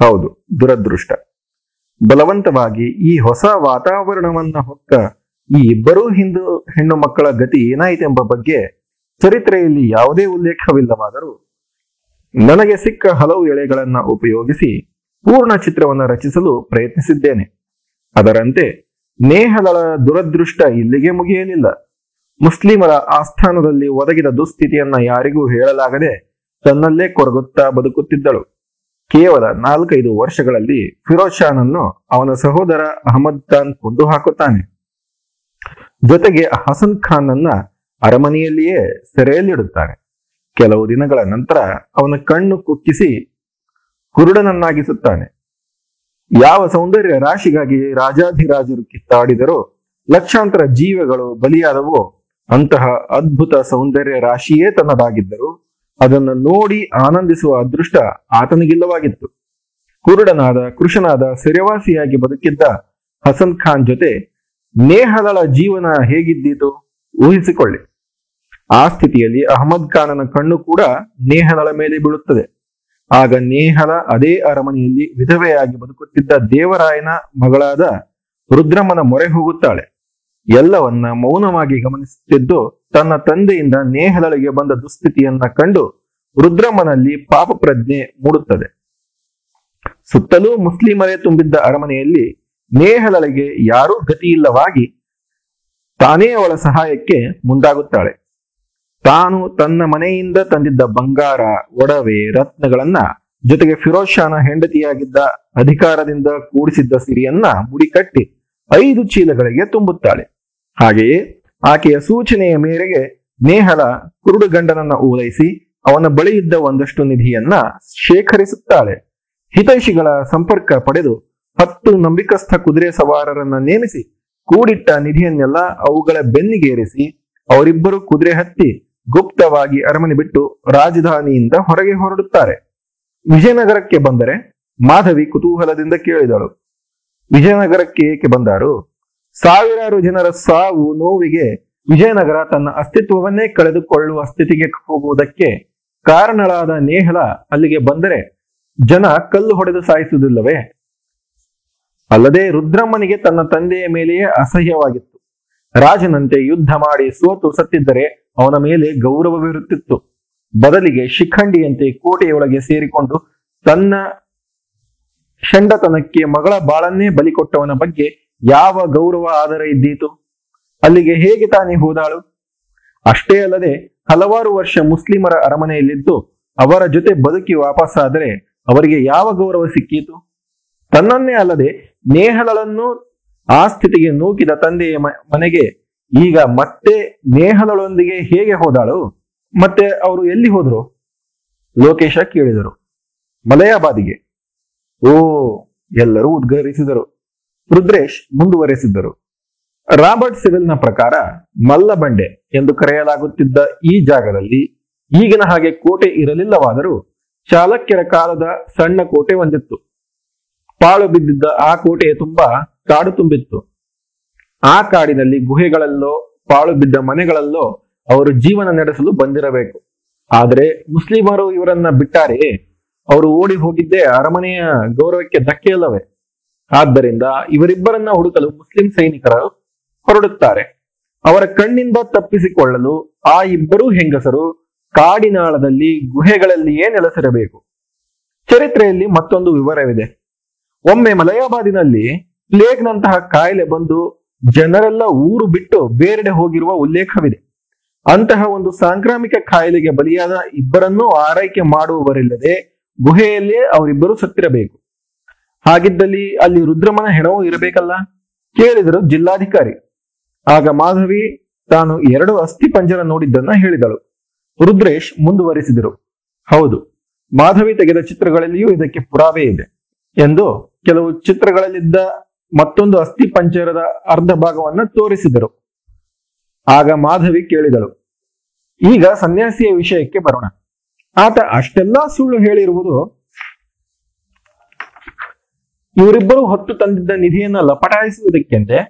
ಹೌದು, ದುರದೃಷ್ಟ. ಬಲವಂತವಾಗಿ ಈ ಹೊಸ ವಾತಾವರಣವನ್ನ ಹೊಕ್ಕ ಈ ಇಬ್ಬರೂ ಹಿಂದೂ ಹೆಣ್ಣು ಮಕ್ಕಳ ಗತಿ ಏನಾಯಿತೆಂಬ ಬಗ್ಗೆ ಚರಿತ್ರೆಯಲ್ಲಿ ಯಾವುದೇ ಉಲ್ಲೇಖವಿಲ್ಲವಾದರೂ ನನಗೆ ಸಿಕ್ಕ ಹಲವು ಎಳೆಗಳನ್ನ ಉಪಯೋಗಿಸಿ ಪೂರ್ಣ ಚಿತ್ರವನ್ನು ರಚಿಸಲು ಪ್ರಯತ್ನಿಸಿದ್ದೇನೆ. ಅದರಂತೆ ನೇಹಲಳ ದುರದೃಷ್ಟ ಇಲ್ಲಿಗೆ ಮುಗಿಯಲಿಲ್ಲ. ಮುಸ್ಲಿಮರ ಆಸ್ಥಾನದಲ್ಲಿ ಒದಗಿದ ದುಸ್ಥಿತಿಯನ್ನ ಯಾರಿಗೂ ಹೇಳಲಾಗದೆ ತನ್ನಲ್ಲೇ ಕೊರಗುತ್ತಾ ಬದುಕುತ್ತಿದ್ದಳು. ಕೇವಲ ನಾಲ್ಕೈದು ವರ್ಷಗಳಲ್ಲಿ ಫಿರೋಜ್ ಶಾನನ್ನು ಅವನ ಸಹೋದರ ಅಹಮದ್ ಖಾನ್ ಕೊಂದು ಹಾಕುತ್ತಾನೆ. ಜೊತೆಗೆ ಹಸನ್ ಖಾನ್ ಅನ್ನ ಅರಮನೆಯಲ್ಲಿಯೇ ಸೆರೆಯಲ್ಲಿಡುತ್ತಾನೆ. ಕೆಲವು ದಿನಗಳ ನಂತರ ಅವನ ಕಣ್ಣು ಕುಕ್ಕಿಸಿ ಕುರುಡನನ್ನಾಗಿಸುತ್ತಾನೆ. ಯಾವ ಸೌಂದರ್ಯ ರಾಶಿಗಾಗಿ ರಾಜಾಧಿರಾಜರು ಕಿತ್ತಾಡಿದರೋ ಲಕ್ಷಾಂತರ ಜೀವಗಳು ಬಲಿಯಾದವೋ, ಅಂತಹ ಅದ್ಭುತ ಸೌಂದರ್ಯ ರಾಶಿಯೇ ತನ್ನದಾಗಿದ್ದರು ಅದನ್ನು ನೋಡಿ ಆನಂದಿಸುವ ಅದೃಷ್ಟ ಆತನಿಗಿಲ್ಲವಾಗಿತ್ತು ಕುರುಡನಾದ ಕೃಷನಾದ ಸೆರೆವಾಸಿಯಾಗಿ ಬದುಕಿದ್ದ ಹಸನ್ ಖಾನ್ ಜೊತೆ ನೇಹಲಳ ಜೀವನ ಹೇಗಿದ್ದೀತು ಊಹಿಸಿಕೊಳ್ಳಿ. ಆ ಸ್ಥಿತಿಯಲ್ಲಿ ಅಹಮದ್ ಖಾನನ ಕಣ್ಣು ಕೂಡ ನೇಹಲಳ ಮೇಲೆ ಬೀಳುತ್ತದೆ. ಆಗ ನೇಹಲ ಅದೇ ಅರಮನೆಯಲ್ಲಿ ವಿಧವೆಯಾಗಿ ಬದುಕುತ್ತಿದ್ದ ದೇವರಾಯನ ಮಗಳಾದ ರುದ್ರಮ್ಮನ ಮೊರೆ ಹೋಗುತ್ತಾಳೆ. ಎಲ್ಲವನ್ನ ಮೌನವಾಗಿ ಗಮನಿಸುತ್ತಿದ್ದು, ತನ್ನ ತಂದೆಯಿಂದ ನೇಹಲಳಿಗೆ ಬಂದ ದುಸ್ಥಿತಿಯನ್ನ ಕಂಡು ರುದ್ರಮ್ಮನಲ್ಲಿ ಪಾಪ ಪ್ರಜ್ಞೆ ಮೂಡುತ್ತದೆ. ಸುತ್ತಲೂ ಮುಸ್ಲಿಮರೇ ತುಂಬಿದ್ದ ಅರಮನೆಯಲ್ಲಿ ನೇಹಲಳಿಗೆ ಯಾರೂ ಗತಿಯಿಲ್ಲವಾಗಿ ತಾನೇ ಅವಳ ಸಹಾಯಕ್ಕೆ ಮುಂದಾಗುತ್ತಾಳೆ. ತಾನು ತನ್ನ ಮನೆಯಿಂದ ತಂದಿದ್ದ ಬಂಗಾರ, ಒಡವೆ, ರತ್ನಗಳನ್ನ ಜೊತೆಗೆ ಫಿರೋಜ್ ಶಾನ ಹೆಂಡತಿಯಾಗಿದ್ದ ಅಧಿಕಾರದಿಂದ ಕೂಡಿಸಿದ್ದ ಸಿರಿಯನ್ನ ಮುಡಿಕಟ್ಟಿ ಐದು ಚೀಲಗಳಿಗೆ ತುಂಬುತ್ತಾಳೆ. ಹಾಗೆಯೇ ಆಕೆಯ ಸೂಚನೆಯ ಮೇರೆಗೆ ನೇಹಲ ಕುರುಡು ಗಂಡನನ್ನ ಓಲೈಸಿ ಅವನ ಬಳಿ ಇದ್ದ ಒಂದಷ್ಟು ನಿಧಿಯನ್ನ ಶೇಖರಿಸುತ್ತಾಳೆ. ಹಿತೈಷಿಗಳ ಸಂಪರ್ಕ ಪಡೆದು ಹತ್ತು ನಂಬಿಕಸ್ಥ ಕುದುರೆ ಸವಾರರನ್ನ ನೇಮಿಸಿ ಕೂಡಿಟ್ಟ ನಿಧಿಯನ್ನೆಲ್ಲ ಅವುಗಳ ಬೆನ್ನಿಗೇರಿಸಿ ಅವರಿಬ್ಬರು ಕುದುರೆ ಹತ್ತಿ ಗುಪ್ತವಾಗಿ ಅರಮನೆ ಬಿಟ್ಟು ರಾಜಧಾನಿಯಿಂದ ಹೊರಗೆ ಹೊರಡುತ್ತಾರೆ. ವಿಜಯನಗರಕ್ಕೆ ಬಂದರೆ ಮಾಧವಿ ಕುತೂಹಲದಿಂದ ಕೇಳಿದಳು. ವಿಜಯನಗರಕ್ಕೆ ಏಕೆ ಬಂದಾರು? ಸಾವಿರಾರು ಜನರ ಸಾವು ನೋವಿಗೆ ವಿಜಯನಗರ ತನ್ನ ಅಸ್ತಿತ್ವವನ್ನೇ ಕಳೆದುಕೊಳ್ಳುವ ಸ್ಥಿತಿಗೆ ಹೋಗುವುದಕ್ಕೆ ಕಾರಣಳಾದ ನೇಹಲ ಅಲ್ಲಿಗೆ ಬಂದರೆ ಜನ ಕಲ್ಲು ಹೊಡೆದು ಸಾಯಿಸುವುದಿಲ್ಲವೇ? ಅಲ್ಲದೆ ರುದ್ರಮ್ಮನಿಗೆ ತನ್ನ ತಂದೆಯ ಮೇಲೆಯೇ ಅಸಹ್ಯವಾಗಿತ್ತು. ರಾಜನಂತೆ ಯುದ್ಧ ಮಾಡಿ ಸೋತು ಸತ್ತಿದ್ದರೆ ಅವನ ಮೇಲೆ ಗೌರವವಿರುತ್ತಿತ್ತು. ಬದಲಿಗೆ ಶಿಖಂಡಿಯಂತೆ ಕೋಟೆಯೊಳಗೆ ಸೇರಿಕೊಂಡು ತನ್ನ ಷಂಡತನಕ್ಕೆ ಮಗಳ ಬಾಳನ್ನೇ ಬಲಿಕೊಟ್ಟವನ ಬಗ್ಗೆ ಯಾವ ಗೌರವ ಆದರ ಇದ್ದೀತು? ಅಲ್ಲಿಗೆ ಹೇಗೆ ತಾನೇ ಹೋದಾಳು? ಅಷ್ಟೇ ಅಲ್ಲದೆ ಹಲವಾರು ವರ್ಷ ಮುಸ್ಲಿಮರ ಅರಮನೆಯಲ್ಲಿದ್ದು ಅವರ ಜೊತೆ ಬದುಕಿ ವಾಪಸ್ಸಾದರೆ ಅವರಿಗೆ ಯಾವ ಗೌರವ ಸಿಕ್ಕೀತು? ತನ್ನನ್ನೇ ಅಲ್ಲದೆ ನೇಹಲಳನ್ನು ಆ ಸ್ಥಿತಿಗೆ ನೂಕಿದ ತಂದೆಯ ಮನೆಗೆ ಈಗ ಮತ್ತೆ ನೇಹಲಳೊಂದಿಗೆ ಹೇಗೆ ಹೋದಾಳು? ಮತ್ತೆ ಅವರು ಎಲ್ಲಿ ಹೋದ್ರು? ಲೋಕೇಶ ಕೇಳಿದರು. ಮಲಯಾಬಾದಿಗೆ. ಓ, ಎಲ್ಲರೂ ಉದ್ಗರಿಸಿದರು. ರುದ್ರೇಶ್ ಮುಂದುವರೆಸಿದ್ದರು. ರಾಬರ್ಟ್ ಸಿವಿಲ್ನ ಪ್ರಕಾರ ಮಲ್ಲಬಂಡೆ ಎಂದು ಕರೆಯಲಾಗುತ್ತಿದ್ದ ಈ ಜಾಗದಲ್ಲಿ ಈಗಿನ ಹಾಗೆ ಕೋಟೆ ಇರಲಿಲ್ಲವಾದರೂ ಚಾಲಕ್ಯರ ಕಾಲದ ಸಣ್ಣ ಕೋಟೆ ಒಂದಿತ್ತು. ಪಾಳು ಬಿದ್ದಿದ್ದ ಆ ಕೋಟೆ ತುಂಬಾ ಕಾಡು ತುಂಬಿತ್ತು. ಆ ಕಾಡಿನಲ್ಲಿ ಗುಹೆಗಳಲ್ಲೋ ಪಾಳು ಬಿದ್ದ ಮನೆಗಳಲ್ಲೋ ಅವರು ಜೀವನ ನಡೆಸಲು ಬಂದಿರಬೇಕು. ಆದರೆ ಮುಸ್ಲಿಮರು ಇವರನ್ನ ಬಿಟ್ಟಾರೆಯೇ? ಅವರು ಓಡಿ ಹೋಗಿದ್ದೇ ಅರಮನೆಯ ಗೌರವಕ್ಕೆ ಧಕ್ಕೆಯಲ್ಲವೇ? ಆದ್ದರಿಂದ ಇವರಿಬ್ಬರನ್ನ ಹುಡುಕಲು ಮುಸ್ಲಿಂ ಸೈನಿಕರು ಹೊರಡುತ್ತಾರೆ. ಅವರ ಕಣ್ಣಿಂದ ತಪ್ಪಿಸಿಕೊಳ್ಳಲು ಆ ಇಬ್ಬರೂ ಹೆಂಗಸರು ಕಾಡಿನಾಳದಲ್ಲಿ ಗುಹೆಗಳಲ್ಲಿಯೇ ನೆಲೆಸಿರಬೇಕು. ಚರಿತ್ರೆಯಲ್ಲಿ ಮತ್ತೊಂದು ವಿವರವಿದೆ. ಒಮ್ಮೆ ಮಲಯಾಬಾದಿನಲ್ಲಿ ಪ್ಲೇಗ್ನಂತಹ ಕಾಯಿಲೆ ಬಂದು ಜನರೆಲ್ಲ ಊರು ಬಿಟ್ಟು ಬೇರೆಡೆ ಹೋಗಿರುವ ಉಲ್ಲೇಖವಿದೆ. ಅಂತಹ ಒಂದು ಸಾಂಕ್ರಾಮಿಕ ಕಾಯಿಲೆಗೆ ಬಲಿಯಾದ ಇಬ್ಬರನ್ನೂ ಆರೈಕೆ ಮಾಡುವವರಿಲ್ಲದೆ ಗುಹೆಯಲ್ಲೇ ಅವರಿಬ್ಬರು ಸತ್ತಿರಬೇಕು. ಹಾಗಿದ್ದಲ್ಲಿ ಅಲ್ಲಿ ರುದ್ರಮನ ಹೆಣವೂ ಇರಬೇಕಲ್ಲ? ಕೇಳಿದರು ಜಿಲ್ಲಾಧಿಕಾರಿ. ಆಗ ಮಾಧವಿ ತಾನು ಎರಡು ಅಸ್ಥಿ ಪಂಜರ ನೋಡಿದ್ದನ್ನ ಹೇಳಿದಳು. ರುದ್ರೇಶ್ ಮುಂದುವರಿಸಿದರು. ಹೌದು, ಮಾಧವಿ ತೆಗೆದ ಚಿತ್ರಗಳಲ್ಲಿಯೂ ಇದಕ್ಕೆ ಪುರಾವೆ ಇದೆ ಎಂದು ಕೆಲವು ಚಿತ್ರಗಳಲ್ಲಿದ್ದ ಮತ್ತೊಂದು ಅಸ್ಥಿ ಪಂಜರದ ಅರ್ಧ ಭಾಗವನ್ನ ತೋರಿಸಿದರು. ಆಗ ಮಾಧವಿ ಕೇಳಿದಳು, ಈಗ ಸನ್ಯಾಸಿಯ ವಿಷಯಕ್ಕೆ ಬರೋಣ. ಆತ ಅಷ್ಟೆಲ್ಲಾ ಸುಳ್ಳು ಹೇಳಿರುವುದು ಇವರಿಬ್ಬರು ಹೊತ್ತು ತಂದಿದ್ದ ನಿಧಿಯನ್ನು ಲಪಟಾಯಿಸುವುದಕ್ಕೆಂದೇ,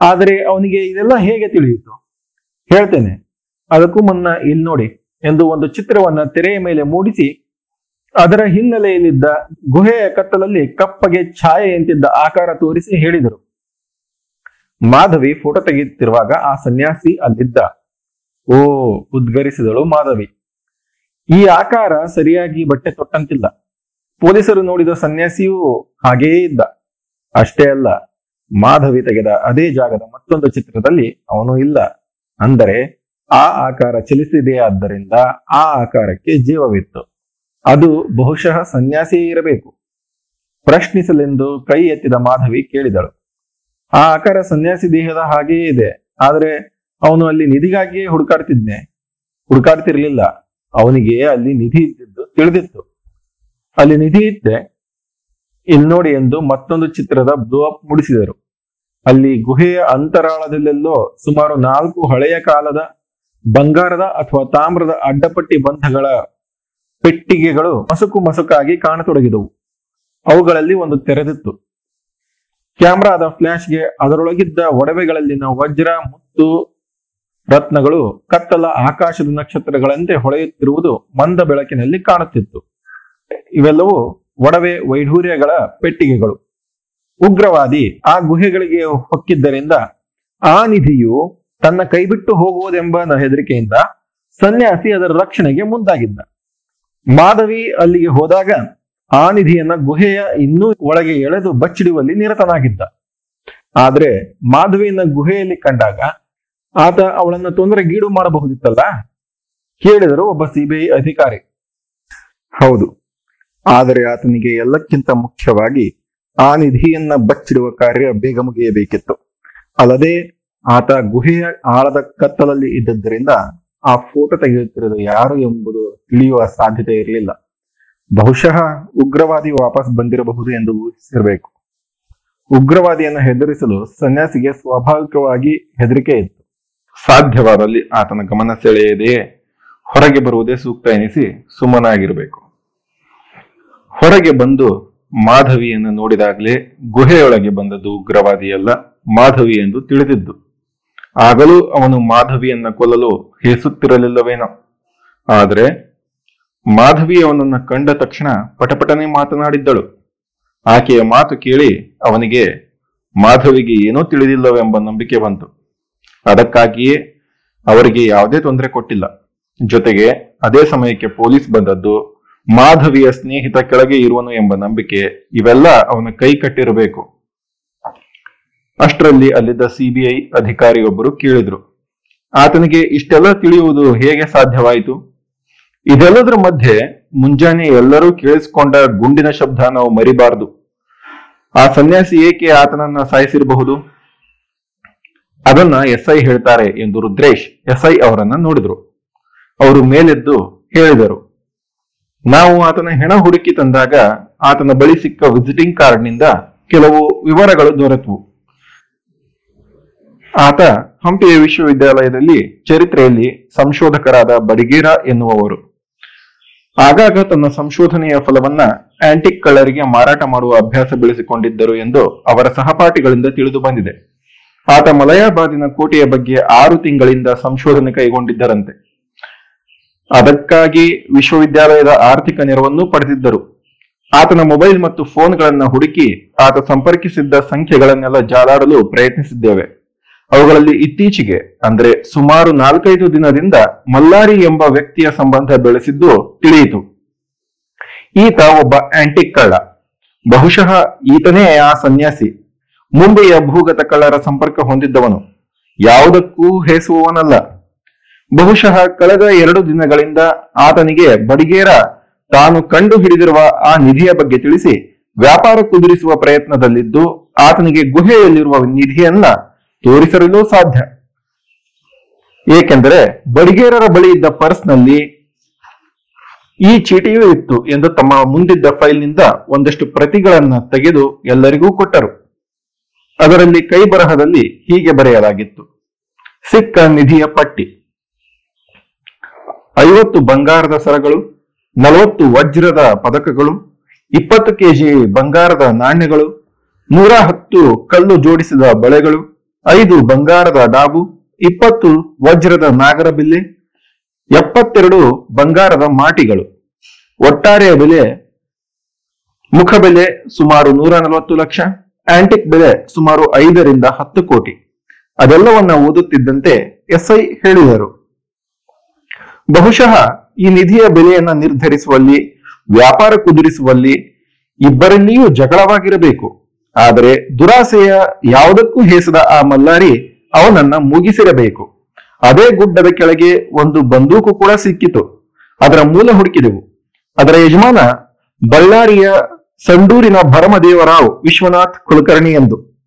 ಆದರೆ ಅವನಿಗೆ ಇದೆಲ್ಲ ಹೇಗೆ ತಿಳಿಯಿತು? ಹೇಳ್ತೇನೆ. ಅದಕ್ಕೂ ಮುನ್ನ ಇಲ್ಲಿ ನೋಡಿ ಎಂದು ಒಂದು ಚಿತ್ರವನ್ನ ತೆರೆಯ ಮೇಲೆ ಮೂಡಿಸಿ, ಅದರ ಹಿನ್ನೆಲೆಯಲ್ಲಿದ್ದ ಗುಹೆಯ ಕತ್ತಲಲ್ಲಿ ಕಪ್ಪಗೆ ಛಾಯೆಯಂತಿದ್ದ ಆಕಾರ ತೋರಿಸಿ ಹೇಳಿದರು. ಮಾಧವಿ ಫೋಟೋ ತೆಗೆಯುತ್ತಿರುವಾಗ ಆ ಸನ್ಯಾಸಿ ಅಲ್ಲಿದ್ದ. ಓ, ಉದ್ಗರಿಸಿದಳು ಮಾಧವಿ. ಈ ಆಕಾರ ಸರಿಯಾಗಿ ಬಟ್ಟೆ ತೊಟ್ಟಂತಿಲ್ಲ. ಪೊಲೀಸರು ನೋಡಿದ ಸನ್ಯಾಸಿಯೂ ಹಾಗೇ ಇದ್ದ. ಅಷ್ಟೇ ಅಲ್ಲ, ಮಾಧವಿ ತೆಗೆದ ಅದೇ ಜಾಗದ ಮತ್ತೊಂದು ಚಿತ್ರದಲ್ಲಿ ಅವನು ಇಲ್ಲ. ಅಂದರೆ, ಆ ಆಕಾರ ಚಲಿಸಿದೆಯಾದ್ದರಿಂದ ಆ ಆಕಾರಕ್ಕೆ ಜೀವವಿತ್ತು. ಅದು ಬಹುಶಃ ಸನ್ಯಾಸಿಯೇ ಇರಬೇಕು. ಪ್ರಶ್ನಿಸಲೆಂದು ಕೈ ಎತ್ತಿದ ಮಾಧವಿ ಕೇಳಿದಳು. ಆ ಆಕಾರ ಸನ್ಯಾಸಿ ದೇಹದ ಹಾಗೆಯೇ ಇದೆ. ಆದರೆ, ಅವನು ಅಲ್ಲಿ ನಿಧಿಗಾಗಿಯೇ ಹುಡುಕಾಡ್ತಿದ್ನೆ. ಹುಡುಕಾಡ್ತಿರ್ಲಿಲ್ಲ. ಅವನಿಗೆ ಅಲ್ಲಿ ನಿಧಿ ಇದ್ದಿದ್ದು ತಿಳಿದಿತ್ತು. ಅಲ್ಲಿ ನಿಧಿ ಇತ್ತೆ ಇಲ್ಲಿ ನೋಡಿ ಎಂದು ಮತ್ತೊಂದು ಚಿತ್ರದ ಬ್ಲೂ ಅಪ್ ಮೂಡಿಸಿದರು. ಅಲ್ಲಿ ಗುಹೆಯ ಅಂತರಾಳದಲ್ಲೆಲ್ಲೋ ಸುಮಾರು ನಾಲ್ಕು ಹಳೆಯ ಕಾಲದ ಬಂಗಾರದ ಅಥವಾ ತಾಮ್ರದ ಅಡ್ಡಪಟ್ಟಿ ಬಂಧಗಳ ಪೆಟ್ಟಿಗೆಗಳು ಮಸುಕು ಮಸುಕಾಗಿ ಕಾಣತೊಡಗಿದವು. ಅವುಗಳಲ್ಲಿ ಒಂದು ತೆರೆದಿತ್ತು. ಕ್ಯಾಮ್ರಾದ ಫ್ಲಾಶ್ಗೆ ಅದರೊಳಗಿದ್ದ ಒಡವೆಗಳಲ್ಲಿನ ವಜ್ರ, ಮುತ್ತು, ರತ್ನಗಳು ಕತ್ತಲ ಆಕಾಶದ ನಕ್ಷತ್ರಗಳಂತೆ ಹೊಳೆಯುತ್ತಿರುವುದು ಮಂದ ಬೆಳಕಿನಲ್ಲಿ ಕಾಣುತ್ತಿತ್ತು. ಇವೆಲ್ಲವೂ ಒಡವೆ ವೈಢೂರ್ಯಗಳ ಪೆಟ್ಟಿಗೆಗಳು. ಉಗ್ರವಾದಿ ಆ ಗುಹೆಗಳಿಗೆ ಹೊಕ್ಕಿದ್ದರಿಂದ ಆ ನಿಧಿಯು ತನ್ನ ಕೈಬಿಟ್ಟು ಹೋಗುವುದೆಂಬ ಹೆದರಿಕೆಯಿಂದ ಸನ್ಯಾಸಿ ಅದರ ರಕ್ಷಣೆಗೆ ಮುಂದಾಗಿದ್ದ. ಮಾಧವಿ ಅಲ್ಲಿಗೆ ಹೋದಾಗ ಆ ನಿಧಿಯನ್ನ ಗುಹೆಯ ಇನ್ನೂ ಒಳಗೆ ಎಳೆದು ಬಚ್ಚಿಡುವಲ್ಲಿ ನಿರತನಾಗಿದ್ದ. ಆದ್ರೆ ಮಾಧವಿಯನ್ನ ಗುಹೆಯಲ್ಲಿ ಕಂಡಾಗ ಆತ ಅವಳನ್ನ ತೊಂದರೆಗೀಡು ಮಾಡಬಹುದಿತ್ತಲ್ಲ? ಕೇಳಿದರು ಒಬ್ಬ ಸಿಬಿಐ ಅಧಿಕಾರಿ. ಹೌದು ಆದರೆ ಆತನಿಗೆ ಎಲ್ಲಕ್ಕಿಂತ ಮುಖ್ಯವಾಗಿ ಆ ನಿಧಿಯನ್ನ ಬಚ್ಚಿಡುವ ಕಾರ್ಯ ಬೇಗ ಮುಗಿಯಬೇಕಿತ್ತು ಅಲ್ಲದೆ ಆತ ಗುಹೆಯ ಆಳದ ಕತ್ತಲಲ್ಲಿ ಇದ್ದದ್ದರಿಂದ ಆ ಫೋಟೋ ತೆಗೆಯುತ್ತಿರುವುದು ಯಾರು ಎಂಬುದು ತಿಳಿಯುವ ಸಾಧ್ಯತೆ ಇರಲಿಲ್ಲ. ಬಹುಶಃ ಉಗ್ರವಾದಿ ವಾಪಸ್ ಬಂದಿರಬಹುದು ಎಂದು ಊಹಿಸಿರಬೇಕು. ಉಗ್ರವಾದಿಯನ್ನು ಹೆದರಿಸಲು ಸನ್ಯಾಸಿಗೆ ಸ್ವಾಭಾವಿಕವಾಗಿ ಹೆದರಿಕೆ ಇತ್ತು. ಸಾಧ್ಯವಾದಲ್ಲಿ ಆತನ ಗಮನ ಸೆಳೆಯದೆಯೇ ಹೊರಗೆ ಬರುವುದೇ ಸೂಕ್ತ ಎನಿಸಿ ಸುಮ್ಮನಾಗಿರಬೇಕು. ಹೊರಗೆ ಬಂದು ಮಾಧವಿಯನ್ನು ನೋಡಿದಾಗಲೇ ಗುಹೆಯೊಳಗೆ ಬಂದದ್ದು ಉಗ್ರವಾದಿಯಲ್ಲ ಮಾಧವಿ ಎಂದು ತಿಳಿದಿದ್ದು. ಆಗಲೂ ಅವನು ಮಾಧವಿಯನ್ನ ಕೊಲ್ಲಲು ಹೇಸುತ್ತಿರಲಿಲ್ಲವೇನೋ. ಆದರೆ ಮಾಧವಿ ಅವನನ್ನ ಕಂಡ ತಕ್ಷಣ ಪಟಪಟನೆ ಮಾತನಾಡಿದ್ದಳು. ಆಕೆಯ ಮಾತು ಕೇಳಿ ಅವನಿಗೆ, ಮಾಧವಿಗೆ ಏನೂ ತಿಳಿದಿಲ್ಲವೆಂಬ ನಂಬಿಕೆ ಬಂತು. ಅದಕ್ಕಾಗಿಯೇ ಅವರಿಗೆ ಯಾವುದೇ ತೊಂದರೆ ಕೊಟ್ಟಿಲ್ಲ. ಜೊತೆಗೆ ಅದೇ ಸಮಯಕ್ಕೆ ಪೊಲೀಸ್ ಬಂದದ್ದು ಮಾಧವಿಯ ಸ್ನೇಹಿತ ಕೆಳಗೆ ಇರುವನು ಎಂಬ ನಂಬಿಕೆ ಇವೆಲ್ಲ ಅವನ ಕೈ ಕಟ್ಟಿರಬೇಕು. ಅಷ್ಟರಲ್ಲಿ ಅಲ್ಲಿದ್ದ ಸಿಬಿಐ ಅಧಿಕಾರಿಯೊಬ್ಬರು ಕೇಳಿದ್ರು, ಆತನಿಗೆ ಇಷ್ಟೆಲ್ಲ ತಿಳಿಯುವುದು ಹೇಗೆ ಸಾಧ್ಯವಾಯಿತು? ಇದೆಲ್ಲದರ ಮಧ್ಯೆ ಮುಂಜಾನೆ ಎಲ್ಲರೂ ಕೇಳಿಸಿಕೊಂಡ ಗುಂಡಿನ ಶಬ್ದ ನಾವು ಮರಿಬಾರದು. ಆ ಸನ್ಯಾಸಿ ಏಕೆ ಆತನನ್ನ ಸಾಯಿಸಿರಬಹುದು? ಅದನ್ನ ಎಸ್ ಐ ಹೇಳ್ತಾರೆ ಎಂದು ರುದ್ರೇಶ್ ಎಸ್ ಐ ಅವರನ್ನ ನೋಡಿದ್ರು. ಅವರು ಮೇಲೆದ್ದು ಹೇಳಿದರು ನಾವು ಆತನ ಹೆಣ ಹುಡುಕಿ ತಂದಾಗ ಆತನ ಬಳಿ ಸಿಕ್ಕ ವಿಸಿಟಿಂಗ್ ಕಾರ್ಡ್ನಿಂದ ಕೆಲವು ವಿವರಗಳು ದೊರೆತವು. ಆತ ಹಂಪಿಯ ವಿಶ್ವವಿದ್ಯಾಲಯದಲ್ಲಿ ಚರಿತ್ರೆಯಲ್ಲಿ ಸಂಶೋಧಕರಾದ ಬಡಿಗೇರ ಎನ್ನುವವರು. ಆಗಾಗ ತನ್ನ ಸಂಶೋಧನೆಯ ಫಲವನ್ನ ಆಂಟಿಕ್ ಕಳ್ಳರಿಗೆ ಮಾರಾಟ ಮಾಡುವ ಅಭ್ಯಾಸ ಬೆಳೆಸಿಕೊಂಡಿದ್ದರು ಎಂದು ಅವರ ಸಹಪಾಠಿಗಳಿಂದ ತಿಳಿದು ಬಂದಿದೆ. ಆತ ಮಲಯಾಬಾದಿನ ಕೋಟೆಯ ಬಗ್ಗೆ ಆರು ತಿಂಗಳಿಂದ ಸಂಶೋಧನೆ ಕೈಗೊಂಡಿದ್ದರಂತೆ. ಅದಕ್ಕಾಗಿ ವಿಶ್ವವಿದ್ಯಾಲಯದ ಆರ್ಥಿಕ ನೆರವನ್ನು ಪಡೆದಿದ್ದರು. ಆತನ ಮೊಬೈಲ್ ಮತ್ತು ಫೋನ್ಗಳನ್ನ ಹುಡುಕಿ ಆತ ಸಂಪರ್ಕಿಸಿದ್ದ ಸಂಖ್ಯೆಗಳನ್ನೆಲ್ಲ ಜಾಲಾಡಲು ಪ್ರಯತ್ನಿಸಿದ್ದೇವೆ. ಅವುಗಳಲ್ಲಿ ಇತ್ತೀಚೆಗೆ, ಅಂದ್ರೆ ಸುಮಾರು ನಾಲ್ಕೈದು ದಿನದಿಂದ ಮಲ್ಲಾರಿ ಎಂಬ ವ್ಯಕ್ತಿಯ ಸಂಬಂಧ ಬೆಳೆಸಿದ್ದು ತಿಳಿಯಿತು. ಈತ ಒಬ್ಬ ಆಂಟಿಕ್ ಕಳ್ಳ. ಬಹುಶಃ ಈತನೇ ಆ ಸನ್ಯಾಸಿ. ಮುಂಬೈಯ ಭೂಗತ ಕಳ್ಳರ ಸಂಪರ್ಕ ಹೊಂದಿದ್ದವನು. ಯಾವುದಕ್ಕೂ ಹೇಸುವವನಲ್ಲ. ಬಹುಶಃ ಕಳೆದ ಎರಡು ದಿನಗಳಿಂದ ಆತನಿಗೆ ಬಡಿಗೇರ ತಾನು ಕಂಡು ಹಿಡಿದಿರುವ ಆ ನಿಧಿಯ ಬಗ್ಗೆ ತಿಳಿಸಿ ವ್ಯಾಪಾರ ಕುದುರಿಸುವ ಪ್ರಯತ್ನದಲ್ಲಿದ್ದು ಆತನಿಗೆ ಗುಹೆಯಲ್ಲಿರುವ ನಿಧಿಯನ್ನ ತೋರಿಸಲು ಸಾಧ್ಯ. ಏಕೆಂದರೆ ಬಡಿಗೇರರ ಬಳಿ ಇದ್ದ ಪರ್ಸ್ನಲ್ಲಿ ಈ ಚೀಟಿಯೂ ಇತ್ತು ಎಂದು ತಮ್ಮ ಮುಂದಿದ್ದ ಫೈಲ್ನಿಂದ ಒಂದಷ್ಟು ಪ್ರತಿಗಳನ್ನ ತೆಗೆದು ಎಲ್ಲರಿಗೂ ಕೊಟ್ಟರು. ಅದರಲ್ಲಿ ಕೈ ಬರಹದಲ್ಲಿ ಹೀಗೆ ಬರೆಯಲಾಗಿತ್ತು, ಸಿಕ್ಕ ನಿಧಿಯ ಪಟ್ಟಿ. ಐವತ್ತು ಬಂಗಾರದ ಸರಗಳು, ನಲವತ್ತು ವಜ್ರದ ಪದಕಗಳು, ಇಪ್ಪತ್ತು ಕೆಜಿ ಬಂಗಾರದ ನಾಣ್ಯಗಳು, ನೂರ ಹತ್ತು ಕಲ್ಲು ಜೋಡಿಸಿದ ಬಳೆಗಳು, ಐದು ಬಂಗಾರದ ಡಾಬು, ಇಪ್ಪತ್ತು ವಜ್ರದ ನಾಗರ ಬಿಲ್ಲೆ, ಎಪ್ಪತ್ತೆರಡು ಬಂಗಾರದ ಮಾಟಿಗಳು. ಒಟ್ಟಾರೆಯ ಬೆಲೆ, ಮುಖ ಬೆಲೆ ಸುಮಾರು ನೂರ ನಲವತ್ತು ಲಕ್ಷ ಆಂಟಿಕ್ ಬೆಲೆ ಸುಮಾರು ಐದರಿಂದ ಹತ್ತು ಕೋಟಿ. ಅದೆಲ್ಲವನ್ನ ಓದುತ್ತಿದ್ದಂತೆ ಎಸ್ಐ ಹೇಳಿದರು. ಬಹುಶಃ ಈ ನಿಧಿಯ ಬೆಲೆಯನ್ನ ನಿರ್ಧರಿಸುವಲ್ಲಿ, ವ್ಯಾಪಾರ ಕುದುರಿಸುವಲ್ಲಿ ಇಬ್ಬರಲ್ಲಿಯೂ ಜಗಳವಾಗಿರಬೇಕು. ಆದರೆ ದುರಾಸೆಯ ಯಾವುದಕ್ಕೂ ಹೇಸದ ಆ ಮಲ್ಲಾರಿ ಅವನನ್ನ ಮುಗಿಸಿರಬೇಕು. ಅದೇ ಗುಡ್ಡದ ಕೆಳಗೆ ಒಂದು ಬಂದೂಕು ಕೂಡ ಸಿಕ್ಕಿತು. ಅದರ ಮೂಲ ಹುಡುಕಿದೆವು. ಅದರ ಯಜಮಾನ ಬಳ್ಳಾರಿಯ ಸಂಡೂರಿನ ಭರಮದೇವರಾವ್ ವಿಶ್ವನಾಥ್ ಕುಲಕರ್ಣಿ ಎಂದು.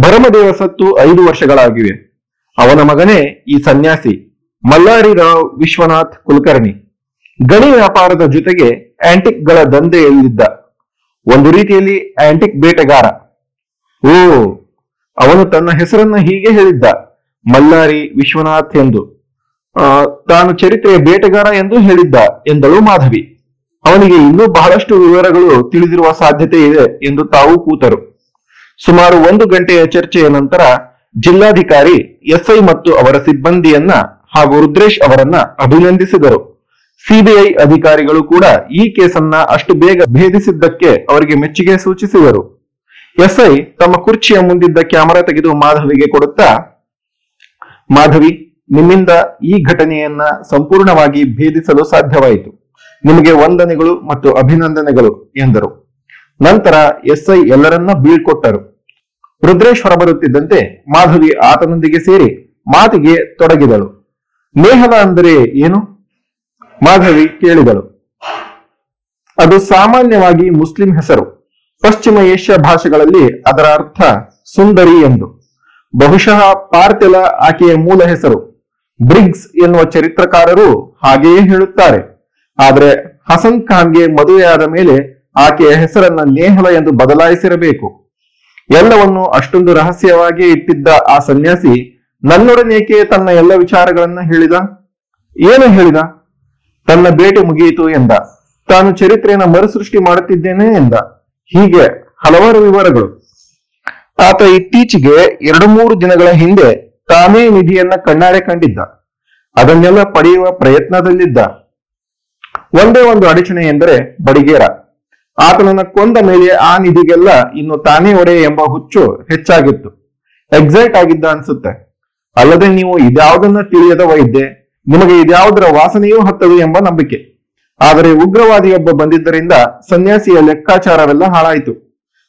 ಭರಮದೇವ ಸತ್ತು ಐದು ವರ್ಷಗಳಾಗಿವೆ. ಅವನ ಮಗನೇ ಈ ಸನ್ಯಾಸಿ. ಮಲ್ಲಾರಿ ರಾವ್ ವಿಶ್ವನಾಥ್ ಕುಲಕರ್ಣಿ. ಗಣಿ ವ್ಯಾಪಾರದ ಜೊತೆಗೆ ಆಂಟಿಕ್ಗಳ ದಂಧೆಯಲ್ಲಿದ್ದ. ಒಂದು ರೀತಿಯಲ್ಲಿ ಆಂಟಿಕ್ ಬೇಟೆಗಾರ. ಓ, ಅವನು ತನ್ನ ಹೆಸರನ್ನ ಹೀಗೆ ಹೇಳಿದ್ದ. ಮಲ್ಲಾರಿ ವಿಶ್ವನಾಥ್ ಎಂದು. ತಾನು ಚರಿತ್ರೆಯ ಬೇಟೆಗಾರ ಎಂದು ಹೇಳಿದ್ದ ಎಂದಳು ಮಾಧವಿ. ಅವನಿಗೆ ಇನ್ನೂ ಬಹಳಷ್ಟು ವಿವರಗಳು ತಿಳಿದಿರುವ ಸಾಧ್ಯತೆ ಇದೆ ಎಂದು ತಾವು ಕೂತರು. ಸುಮಾರು ಒಂದು ಗಂಟೆಯ ಚರ್ಚೆಯ ನಂತರ ಜಿಲ್ಲಾಧಿಕಾರಿ ಎಸ್ಐ ಮತ್ತು ಅವರ ಸಿಬ್ಬಂದಿಯನ್ನ ಹಾಗೂ ರುದ್ರೇಶ್ ಅವರನ್ನ ಅಭಿನಂದಿಸಿದರು. ಸಿಬಿಐ ಅಧಿಕಾರಿಗಳು ಕೂಡ ಈ ಕೇಸನ್ನ ಅಷ್ಟು ಬೇಗ ಭೇದಿಸಿದ್ದಕ್ಕೆ ಅವರಿಗೆ ಮೆಚ್ಚುಗೆ ಸೂಚಿಸಿದರು. ಎಸ್ಐ ತಮ್ಮ ಕುರ್ಚಿಯ ಮುಂದಿದ್ದ ಕ್ಯಾಮೆರಾ ತೆಗೆದು ಮಾಧವಿಗೆ ಕೊಡುತ್ತಾ, ಮಾಧವಿ, ನಿಮ್ಮಿಂದ ಈ ಘಟನೆಯನ್ನ ಸಂಪೂರ್ಣವಾಗಿ ಭೇದಿಸಲು ಸಾಧ್ಯವಾಯಿತು. ನಿಮಗೆ ವಂದನೆಗಳು ಮತ್ತು ಅಭಿನಂದನೆಗಳು ಎಂದರು. ನಂತರ ಎಸ್ಐ ಎಲ್ಲರನ್ನ ಬೀಳ್ಕೊಟ್ಟರು ರುದ್ರೇಶ್ ಹೊರಬರುತ್ತಿದ್ದಂತೆ ಮಾಧವಿ ಆತನೊಂದಿಗೆ ಸೇರಿ ಮಾತಿಗೆ ತೊಡಗಿದಳು. ನೇಹಲ ಅಂದರೆ ಏನು? ಮಾಧವಿ ಕೇಳಿದಳು. ಅದು ಸಾಮಾನ್ಯವಾಗಿ ಮುಸ್ಲಿಂ ಹೆಸರು. ಪಶ್ಚಿಮ ಏಷ್ಯಾ ಭಾಷೆಗಳಲ್ಲಿ ಅದರ ಅರ್ಥ ಸುಂದರಿ ಎಂದು. ಬಹುಶಃ ಪಾರ್ತೆಲ ಆಕೆಯ ಮೂಲ ಹೆಸರು. ಬ್ರಿಗ್ಸ್ ಎನ್ನುವ ಚರಿತ್ರಕಾರರು ಹಾಗೆಯೇ ಹೇಳುತ್ತಾರೆ. ಆದರೆ ಹಸನ್ ಖಾನ್ಗೆ ಮದುವೆಯಾದ ಮೇಲೆ ಆಕೆಯ ಹೆಸರನ್ನ ನೇಹಲ ಎಂದು ಬದಲಾಯಿಸಿರಬೇಕು. ಎಲ್ಲವನ್ನು ಅಷ್ಟೊಂದು ರಹಸ್ಯವಾಗಿ ಇಟ್ಟಿದ್ದ ಆ ಸನ್ಯಾಸಿ ನನ್ನೊಡನೇಕೆ ತನ್ನ ಎಲ್ಲ ವಿಚಾರಗಳನ್ನ ಹೇಳಿದ? ಏನು ಹೇಳಿದ? ತನ್ನ ಬೇಟೆ ಮುಗಿಯಿತು ಎಂದ. ತಾನು ಚರಿತ್ರೆಯನ್ನ ಮರುಸೃಷ್ಟಿ ಮಾಡುತ್ತಿದ್ದೇನೆ ಎಂದ. ಹೀಗೆ ಹಲವಾರು ವಿವರಗಳು. ಆತ ಇತ್ತೀಚೆಗೆ ಎರಡು ಮೂರು ದಿನಗಳ ಹಿಂದೆ ತಾನೇ ನಿಧಿಯನ್ನ ಕಣ್ಣಾರೆ ಕಂಡಿದ್ದ. ಅದನ್ನೆಲ್ಲ ಪಡೆಯುವ ಪ್ರಯತ್ನದಲ್ಲಿದ್ದ. ಒಂದೇ ಒಂದು ಅಡಚಣೆ ಎಂದರೆ ಬಡಿಗೇರ. ಆತನನ್ನ ಕೊಂದ ಮೇಲೆ ಆ ನಿಧಿಗೆಲ್ಲ ಇನ್ನು ತಾನೇ ಒಡೆ ಎಂಬ ಹುಚ್ಚು ಹೆಚ್ಚಾಗಿತ್ತು. ಎಕ್ಸೈಟ್ ಆಗಿದ್ದ ಅನ್ಸುತ್ತೆ. ಅಲ್ಲದೆ ನೀವು ಇದ್ಯಾವುದನ್ನ ತಿಳಿಯದ ವೈದ್ಯೆ, ನಿಮಗೆ ಇದ್ಯಾವುದರ ವಾಸನೆಯೂ ಹತ್ತದು ಎಂಬ ನಂಬಿಕೆ. ಆದರೆ ಉಗ್ರವಾದಿಯೊಬ್ಬ ಬಂದಿದ್ದರಿಂದ ಸನ್ಯಾಸಿಯ ಲೆಕ್ಕಾಚಾರವೆಲ್ಲ ಹಾಳಾಯಿತು.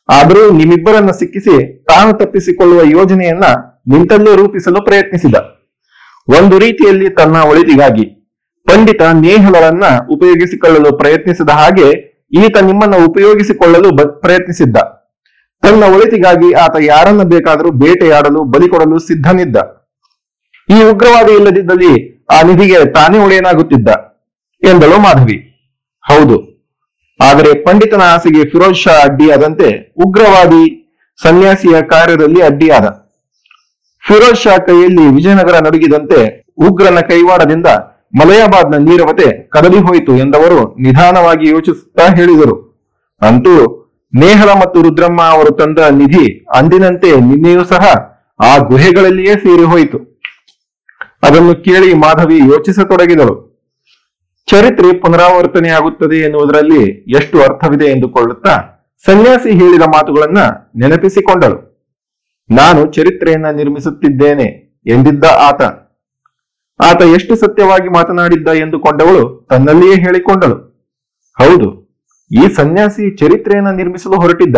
ಆದರೂ ನಿಮ್ಮಿಬ್ಬರನ್ನ ಸಿಕ್ಕಿಸಿ ತಾನು ತಪ್ಪಿಸಿಕೊಳ್ಳುವ ಯೋಜನೆಯನ್ನ ನಿಂತಲ್ಲೇ ರೂಪಿಸಲು ಪ್ರಯತ್ನಿಸಿದ. ಒಂದು ರೀತಿಯಲ್ಲಿ ತನ್ನ ಒಳಿತಿಗಾಗಿ ಪಂಡಿತ ನೇಹಲರನ್ನ ಉಪಯೋಗಿಸಿಕೊಳ್ಳಲು ಪ್ರಯತ್ನಿಸಿದ ಹಾಗೆ ಈತ ನಿಮ್ಮನ್ನ ಉಪಯೋಗಿಸಿಕೊಳ್ಳಲು ಪ್ರಯತ್ನಿಸಿದ್ದ. ತನ್ನ ಒಳಿತಿಗಾಗಿ ಆತ ಯಾರನ್ನ ಬೇಕಾದರೂ ಬೇಟೆಯಾಡಲು ಬಲಿ ಕೊಡಲು ಸಿದ್ಧನಿದ್ದ. ಈ ಉಗ್ರವಾದಿ ಇಲ್ಲದಿದ್ದಲ್ಲಿ ಆ ನಿಧಿಗೆ ತಾನೇ ಒಡೆಯನಾಗುತ್ತಿದ್ದ ಎಂದಳು ಮಾಧವಿ. ಹೌದು. ಆದರೆ ಪಂಡಿತನ ಆಸೆಗೆ ಫಿರೋಜ್ ಶಾ ಅಡ್ಡಿಯಾದಂತೆ ಉಗ್ರವಾದಿ ಸನ್ಯಾಸಿಯ ಕಾರ್ಯದಲ್ಲಿ ಅಡ್ಡಿಯಾದ. ಫಿರೋಜ್ ಶಾ ಕೈಯಲ್ಲಿ ವಿಜಯನಗರ ನಡುಗಿದಂತೆ ಉಗ್ರನ ಕೈವಾಡದಿಂದ ಮಲಯಾಬಾದ್ನ ನೀರವತೆ ಕದಲಿ ಹೋಯಿತು ಎಂದವರು ನಿಧಾನವಾಗಿ ಯೋಚಿಸುತ್ತಾ ಹೇಳಿದರು. ಅಂತೂ ನೇಹಲ ಮತ್ತು ರುದ್ರಮ್ಮ ಅವರು ತಂದ ನಿಧಿ ಅಂದಿನಂತೆ ನಿನ್ನೆಯೂ ಸಹ ಆ ಗುಹೆಗಳಲ್ಲಿಯೇ ಸೇರಿ ಹೋಯಿತು. ಅದನ್ನು ಕೇಳಿ ಮಾಧವಿ ಯೋಚಿಸತೊಡಗಿದಳು. ಚರಿತ್ರೆ ಪುನರಾವರ್ತನೆಯಾಗುತ್ತದೆ ಎನ್ನುವುದರಲ್ಲಿ ಎಷ್ಟು ಅರ್ಥವಿದೆ ಎಂದುಕೊಳ್ಳುತ್ತಾ ಸನ್ಯಾಸಿ ಹೇಳಿದ ಮಾತುಗಳನ್ನ ನೆನಪಿಸಿಕೊಂಡಳು. ನಾನು ಚರಿತ್ರೆಯನ್ನ ನಿರ್ಮಿಸುತ್ತಿದ್ದೇನೆ ಎಂದಿದ್ದ ಆತ. ಆತ ಎಷ್ಟು ಸತ್ಯವಾಗಿ ಮಾತನಾಡಿದ್ದ ಎಂದುಕೊಂಡವಳು ತನ್ನಲ್ಲಿಯೇ ಹೇಳಿಕೊಂಡಳು. ಹೌದು, ಈ ಸನ್ಯಾಸಿ ಚರಿತ್ರೆಯನ್ನ ನಿರ್ಮಿಸಲು ಹೊರಟಿದ್ದ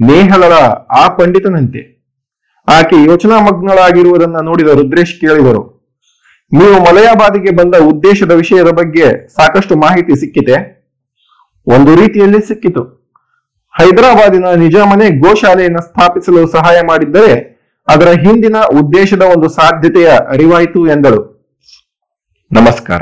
ನೇಹಲರ ಆ ಪಂಡಿತನಂತೆ. ಆಕೆ ಯೋಚನಾ ಮಗ್ನಳಾಗಿರುವುದನ್ನ ನೋಡಿದ ರುದ್ರೇಶ್ ಕೇಳಿದರು. ನೀವು ಮಲಯಾಬಾದಿಗೆ ಬಂದ ಉದ್ದೇಶದ ವಿಷಯದ ಬಗ್ಗೆ ಸಾಕಷ್ಟು ಮಾಹಿತಿ ಸಿಕ್ಕಿದೆ ಒಂದು ರೀತಿಯಲ್ಲಿ ಸಿಕ್ಕಿತು. ಹೈದರಾಬಾದಿನ ನಿಜಾಮನೆ ಗೋಶಾಲೆಯನ್ನು ಸ್ಥಾಪಿಸಲು ಸಹಾಯ ಮಾಡಿದ್ದರೆ ಅದರ ಹಿಂದಿನ ಉದ್ದೇಶದ ಒಂದು ಸಾಧ್ಯತೆಯ ಅರಿವಾಯಿತು ಎಂದಳು ನಮಸ್ಕಾರ.